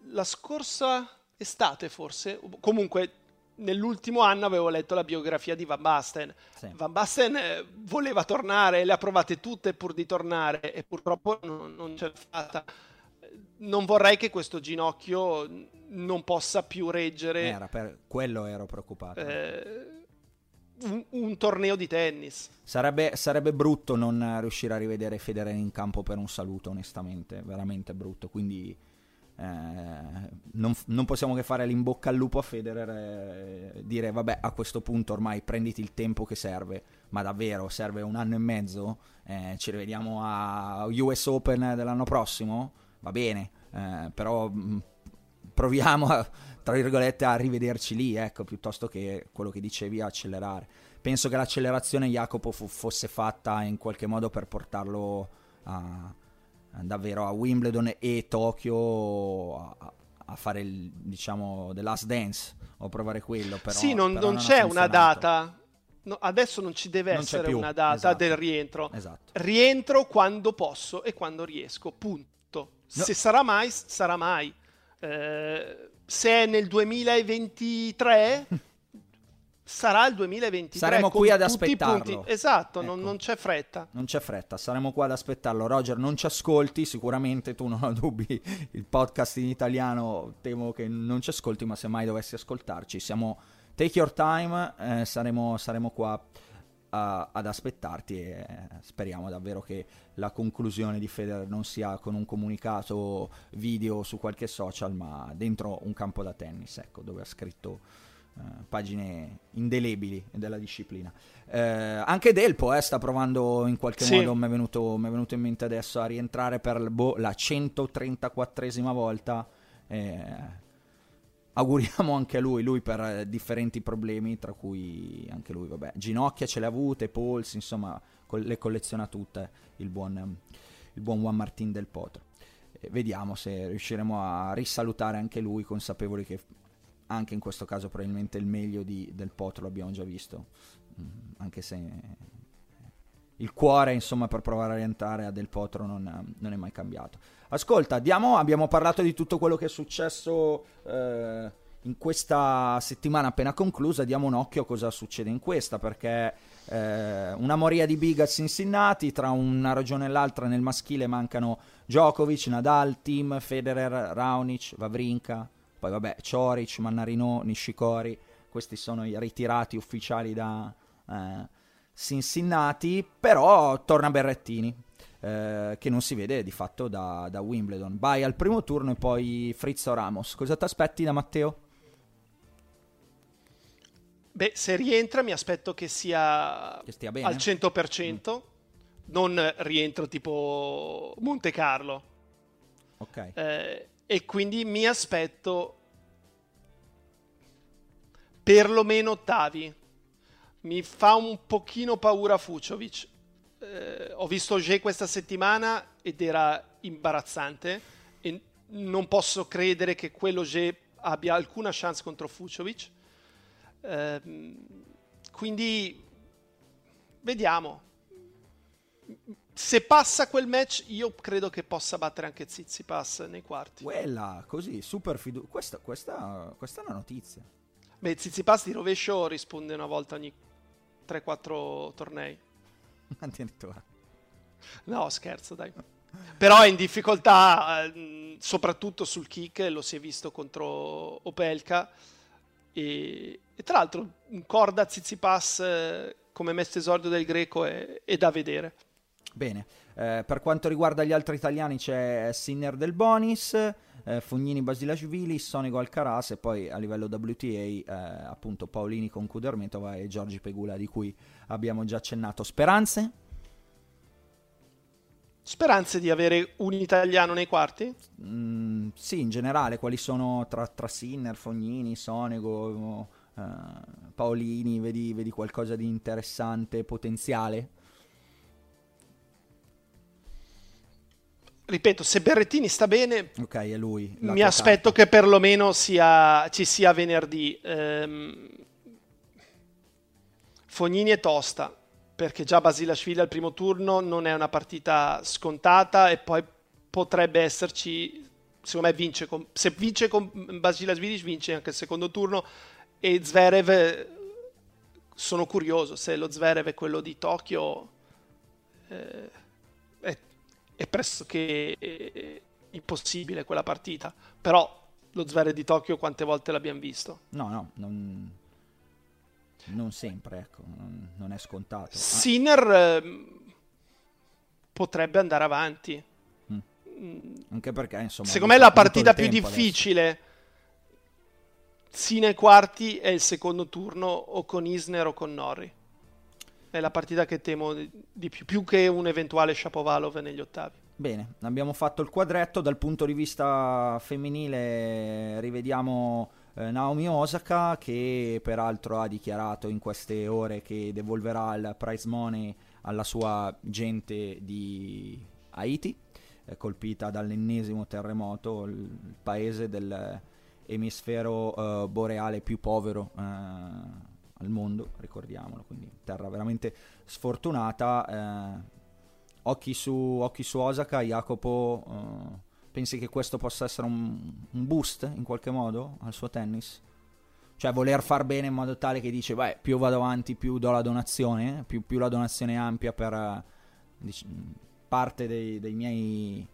[SPEAKER 2] la scorsa estate forse, comunque nell'ultimo anno avevo letto la biografia di Van Basten. Sì. Van Basten eh, voleva tornare, le ha provate tutte pur di tornare e purtroppo non, non c'è fatta. Non vorrei che questo ginocchio non possa più reggere.
[SPEAKER 1] Era per quello ero preoccupato.
[SPEAKER 2] Eh, un, un, torneo di tennis.
[SPEAKER 1] Sarebbe, sarebbe, brutto non riuscire a rivedere Federer in campo per un saluto, onestamente, veramente brutto. Quindi non, non, possiamo che fare l'in-bocca al lupo a Federer e dire vabbè a questo punto ormai prenditi il tempo che serve, ma davvero serve un anno e mezzo, eh, ci rivediamo a US Open dell'anno prossimo, va bene, eh, però mm, proviamo a tra virgolette, a rivederci lì, ecco, piuttosto che quello che dicevi, accelerare. Penso che l'accelerazione Jacopo fu, fosse fatta in qualche modo per portarlo a davvero a Wimbledon e Tokyo a, a fare il, diciamo, The Last Dance o provare quello. Però,
[SPEAKER 2] sì, non,
[SPEAKER 1] però
[SPEAKER 2] non, non c'è una data. No, adesso non ci deve non essere una data esatto. del rientro.
[SPEAKER 1] Esatto.
[SPEAKER 2] Rientro quando posso e quando riesco, punto. No. Se sarà mai, sarà mai. Eh, se è nel 2023 sarà il 2023
[SPEAKER 1] saremo qui ad aspettarlo.
[SPEAKER 2] Esatto ecco. non, non, c'è fretta.
[SPEAKER 1] Non c'è fretta saremo qua ad aspettarlo. Roger non ci ascolti sicuramente tu non ho dubbi. Il podcast in italiano temo che non ci ascolti ma se mai dovessi ascoltarci siamo take your time eh, saremo, saremo qua a, ad aspettarti e speriamo davvero che la conclusione di Federer non sia con un comunicato video su qualche social, ma dentro un campo da tennis, ecco, dove ha scritto eh, pagine indelebili della disciplina. Eh, anche Delpo eh, sta provando in qualche sì. modo, mi è, venuto, venuto, in mente adesso, a rientrare per boh, la 134esima volta. Eh, auguriamo anche a lui, lui per eh, differenti problemi, tra cui anche lui, vabbè, ginocchia ce le ha avute, polsi, insomma, le colleziona tutte il buon, il buon Juan Martin del Potro. E vediamo se riusciremo a risalutare anche lui, consapevoli che anche in questo caso probabilmente il meglio di, del Potro l'abbiamo già visto, mm, anche se il cuore, insomma, per provare a rientrare a Del Potro non, non è mai cambiato. Ascolta, diamo, abbiamo parlato di tutto quello che è successo eh, in questa settimana appena conclusa, diamo un occhio a cosa succede in questa, perché eh, una moria di big a Cincinnati, tra una ragione e l'altra nel maschile mancano Djokovic, Nadal, Tim, Federer, Raonic, Vavrinka, poi vabbè, Cioric, Mannarino, Nishikori, questi sono i ritirati ufficiali da eh, Cincinnati, però torna Berrettini eh, che non si vede di fatto da, da Wimbledon. Vai al primo turno e poi Frizzo Ramos. Cosa ti aspetti da Matteo?
[SPEAKER 2] Beh, se rientra mi aspetto che sia
[SPEAKER 1] che stia bene.
[SPEAKER 2] al 100%, mm. non rientro tipo Monte Carlo.
[SPEAKER 1] Ok.
[SPEAKER 2] Eh, e quindi mi aspetto perlomeno ottavi. Mi fa un pochino paura Fuciovic eh, ho visto G questa settimana ed era imbarazzante e non posso credere che quello G abbia alcuna chance contro Fuciovic. Eh, quindi vediamo. Se passa quel match, io credo che possa battere anche Zizipas nei quarti.
[SPEAKER 1] Quella, così, super fiducia. Questa, questa, questa, è una notizia.
[SPEAKER 2] Beh, Zizipas di rovescio risponde una volta ogni 3-4 tornei.
[SPEAKER 1] Addirittura.
[SPEAKER 2] No, scherzo, dai. Però è in difficoltà, eh, soprattutto sul kick, lo si è visto contro Opelka. E, e tra l'altro un Corda Zizipas eh, come mestre esordio del greco è, è da vedere.
[SPEAKER 1] Bene, eh, per quanto riguarda gli altri italiani c'è Sinner del Bonis, eh, Fognini Basilashvili, Sonico Alcaraz e poi a livello WTA eh, appunto Paolini con Kudermetova e Giorgi Pegula di cui abbiamo già accennato. Speranze?
[SPEAKER 2] Speranze di avere un italiano nei quarti?
[SPEAKER 1] Mm, sì, in generale, quali sono tra, tra Sinner, Fognini, Sonego, uh, Paolini, vedi, vedi qualcosa di interessante, potenziale?
[SPEAKER 2] Ripeto, se Berrettini sta bene,
[SPEAKER 1] okay, lui,
[SPEAKER 2] mi aspetto che perlomeno sia, ci sia venerdì. Ehm, Fognini è tosta, perché già Basilashvili al primo turno non è una partita scontata e poi potrebbe esserci, secondo me vince con, se vince con Basilashvili vince anche il secondo turno e Zverev sono curioso se lo Zverev è quello di Tokyo eh, è pressoché eh, impossibile quella partita però lo Zverev di Tokyo quante volte l'abbiamo visto?
[SPEAKER 1] No no non, non sempre ecco non, non è scontato.
[SPEAKER 2] Sinner eh, potrebbe andare avanti.
[SPEAKER 1] Mm. anche perché insomma
[SPEAKER 2] secondo me la partita più difficile adesso. sì nei quarti è il secondo turno o con Isner o con Norri. È la partita che temo di più, più che un eventuale Shapovalov negli ottavi.
[SPEAKER 1] Bene, abbiamo fatto il quadretto. Dal punto di vista femminile rivediamo eh, Naomi Osaka che peraltro ha dichiarato in queste ore che devolverà il prize money alla sua gente di Haiti, eh, colpita dall'ennesimo terremoto, il paese del emisfero uh, boreale più povero uh, al mondo, ricordiamolo, quindi terra veramente sfortunata. Uh, occhi, su, occhi su Osaka, Jacopo, pensi che questo possa essere un, un, boost in qualche modo al suo tennis? Cioè voler far bene in modo tale che dice, beh, più vado avanti, più do la donazione, più, più la donazione è ampia per dic- parte dei, dei miei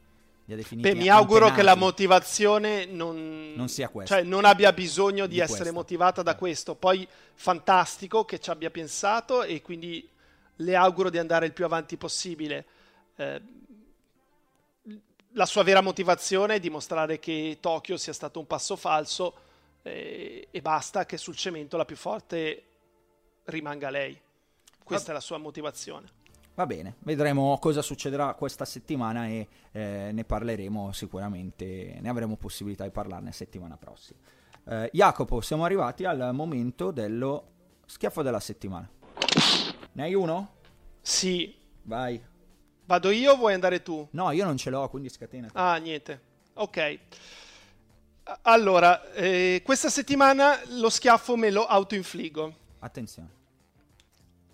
[SPEAKER 2] Beh, mi auguro che la motivazione non,
[SPEAKER 1] non sia questa.
[SPEAKER 2] Cioè, non abbia bisogno di, di essere questa. motivata da questo. Poi, fantastico che ci abbia pensato e quindi le auguro di andare il più avanti possibile. Eh, la sua vera motivazione è dimostrare che Tokyo sia stato un passo falso eh, e basta che sul cemento la più forte rimanga lei. Questa è la sua motivazione.
[SPEAKER 1] Va bene, vedremo cosa succederà questa settimana e eh, ne parleremo sicuramente, ne avremo possibilità di parlarne settimana prossima. Eh, Jacopo, siamo arrivati al momento dello schiaffo della settimana. Ne hai uno?
[SPEAKER 2] Sì.
[SPEAKER 1] Vai.
[SPEAKER 2] Vado io o vuoi andare tu?
[SPEAKER 1] No, io non ce l'ho, quindi scatena.
[SPEAKER 2] Ah, niente. Ok. Allora, eh, questa settimana lo schiaffo me lo autoinfligo.
[SPEAKER 1] Attenzione.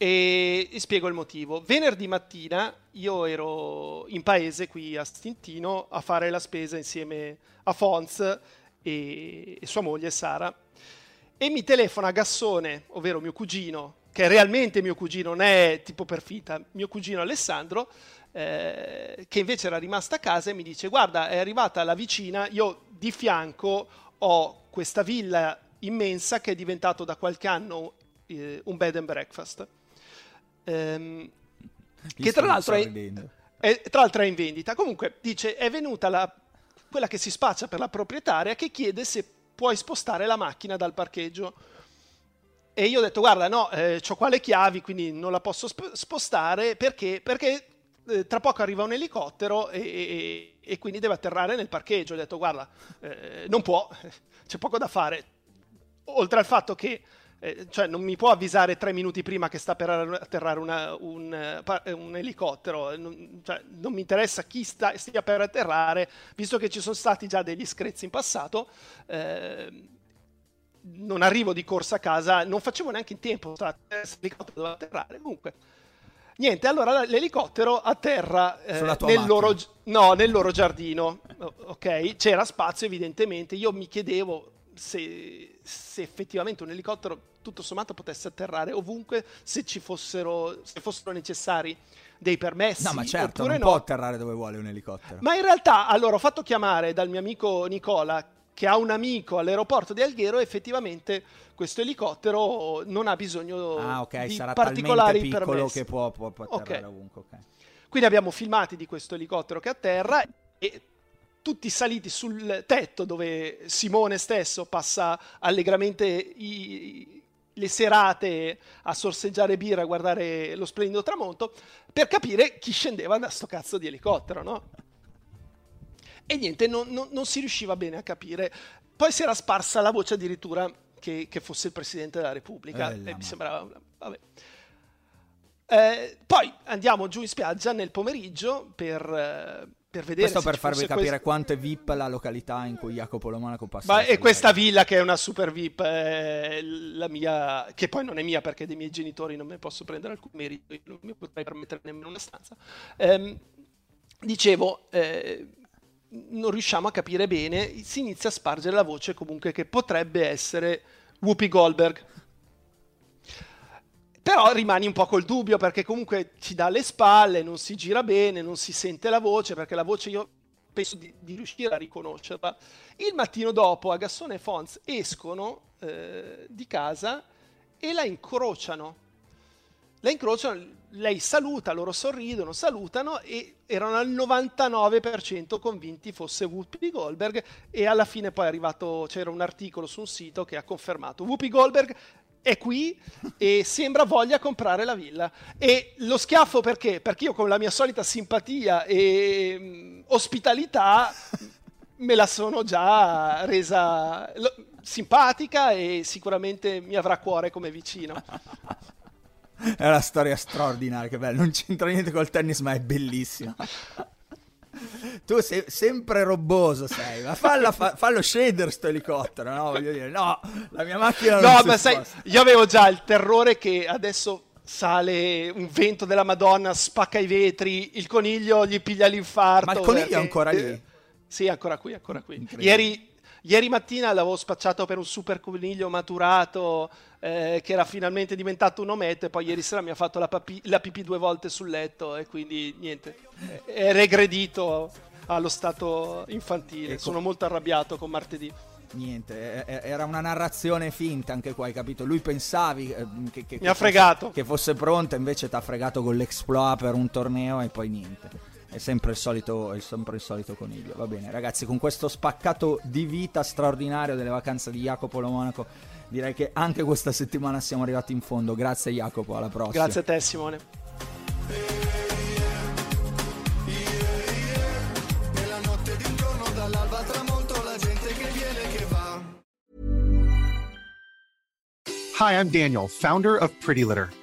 [SPEAKER 2] E, e, spiego il motivo. Venerdì mattina io ero in paese qui a Stintino a fare la spesa insieme a Fons e, e sua moglie Sara e mi telefona Gassone, ovvero mio cugino, che è realmente mio cugino, non è tipo per fita, mio cugino Alessandro, eh, che invece era rimasto a casa e mi dice guarda è arrivata la vicina, io di fianco ho questa villa immensa che è diventato da qualche anno eh, un bed and breakfast ehm, che tra l'altro è, è, tra l'altro è in vendita. Comunque dice è venuta la, quella che si spaccia per la proprietaria che chiede se puoi spostare la macchina dal parcheggio. E io ho detto guarda no, eh, ho qua le chiavi quindi non la posso sp- spostare perché, perché eh, tra poco arriva un elicottero e, e, e, quindi deve atterrare nel parcheggio. Ho detto guarda eh, non può, c'è poco da fare. Oltre al fatto che eh, cioè non mi può avvisare tre minuti prima che sta per atterrare una, un, eh, un, elicottero, non, cioè, non, mi interessa chi sta, stia per atterrare, visto che ci sono stati già degli screzi in passato. Eh, non arrivo di corsa a casa, non facevo neanche in tempo, l'elicottero doveva atterrare. Comunque, niente, allora l'elicottero atterra eh, nel, loro, no, nel loro giardino, ok? C'era spazio evidentemente, io mi chiedevo se, se, effettivamente un elicottero tutto sommato potesse atterrare ovunque se ci fossero, se fossero necessari dei permessi.
[SPEAKER 1] No, ma certo, non
[SPEAKER 2] no.
[SPEAKER 1] può atterrare dove vuole un elicottero.
[SPEAKER 2] Ma in realtà, allora, ho fatto chiamare dal mio amico Nicola, che ha un amico all'aeroporto di Alghero, effettivamente questo elicottero non ha bisogno
[SPEAKER 1] ah, okay,
[SPEAKER 2] di
[SPEAKER 1] sarà
[SPEAKER 2] particolari
[SPEAKER 1] piccolo
[SPEAKER 2] permessi.
[SPEAKER 1] che può, può, può atterrare okay. ovunque. Okay.
[SPEAKER 2] Quindi abbiamo filmati di questo elicottero che atterra e tutti saliti sul tetto dove Simone stesso passa allegramente i, le serate a sorseggiare birra, a guardare lo splendido tramonto, per capire chi scendeva da sto cazzo di elicottero, no? E niente, non, non, non si riusciva bene a capire. Poi si era sparsa la voce addirittura che, che fosse il Presidente della Repubblica, eh, e mi sembrava... Vabbè. Eh, poi andiamo giù in spiaggia nel pomeriggio per, eh, per vedere
[SPEAKER 1] questo per farvi capire
[SPEAKER 2] questo...
[SPEAKER 1] quanto è VIP la località in cui Jacopo Lomonaco passa
[SPEAKER 2] Ma e questa villa che è una super VIP è la mia che poi non è mia perché dei miei genitori non mi posso prendere alcun merito io non mi potrei permettere nemmeno una stanza ehm, dicevo eh, non riusciamo a capire bene si inizia a spargere la voce comunque che potrebbe essere Whoopi Goldberg. Però rimani un po' col dubbio perché comunque ci dà le spalle, non si gira bene, non si sente la voce, perché la voce io penso di, di riuscire a riconoscerla. Il mattino dopo Agassone e Fons escono eh, di casa e la incrociano. La incrociano, lei saluta, loro sorridono, salutano e erano al 99% convinti fosse Whoopi Goldberg e alla fine poi è arrivato, c'era un articolo su un sito che ha confermato Whoopi Goldberg è qui e sembra voglia comprare la villa. E lo schiaffo perché? Perché io con la mia solita simpatia e mh, mm, ospitalità me la sono già resa lo, simpatica e sicuramente mi avrà cuore come vicino.
[SPEAKER 1] È una storia straordinaria, che bella. Non c'entra niente col tennis, ma è bellissima. Tu sei sempre robboso, sei, ma falla, fa, fallo scendere sto elicottero, no? Voglio dire, no, la mia macchina non
[SPEAKER 2] No, ma sai, io avevo già il terrore che adesso sale un vento della Madonna, spacca i vetri, il coniglio gli piglia l'infarto.
[SPEAKER 1] Ma il coniglio è ancora lì? Eh,
[SPEAKER 2] sì, ancora qui, ancora qui. Ieri, ieri mattina l'avevo spacciato per un super coniglio maturato eh, che era finalmente diventato un ometto e poi ieri sera mi ha fatto la, papi- la pipì due volte sul letto e quindi niente, è regredito allo stato infantile. Ecco. Sono molto arrabbiato con martedì.
[SPEAKER 1] Niente, era una narrazione finta anche qua, hai capito? Lui pensavi eh, che, che,
[SPEAKER 2] fregato.
[SPEAKER 1] Fosse, che fosse pronta, invece ti ha fregato con l'exploit per un torneo e poi niente. È sempre il, solito, è sempre il solito coniglio. Va bene, ragazzi, con questo spaccato di vita straordinario delle vacanze di Jacopo Lo Monaco direi che anche questa settimana siamo arrivati in fondo. Grazie Jacopo, alla prossima.
[SPEAKER 2] Grazie a te Simone.
[SPEAKER 4] Hi, I'm Daniel, founder of Pretty Litter.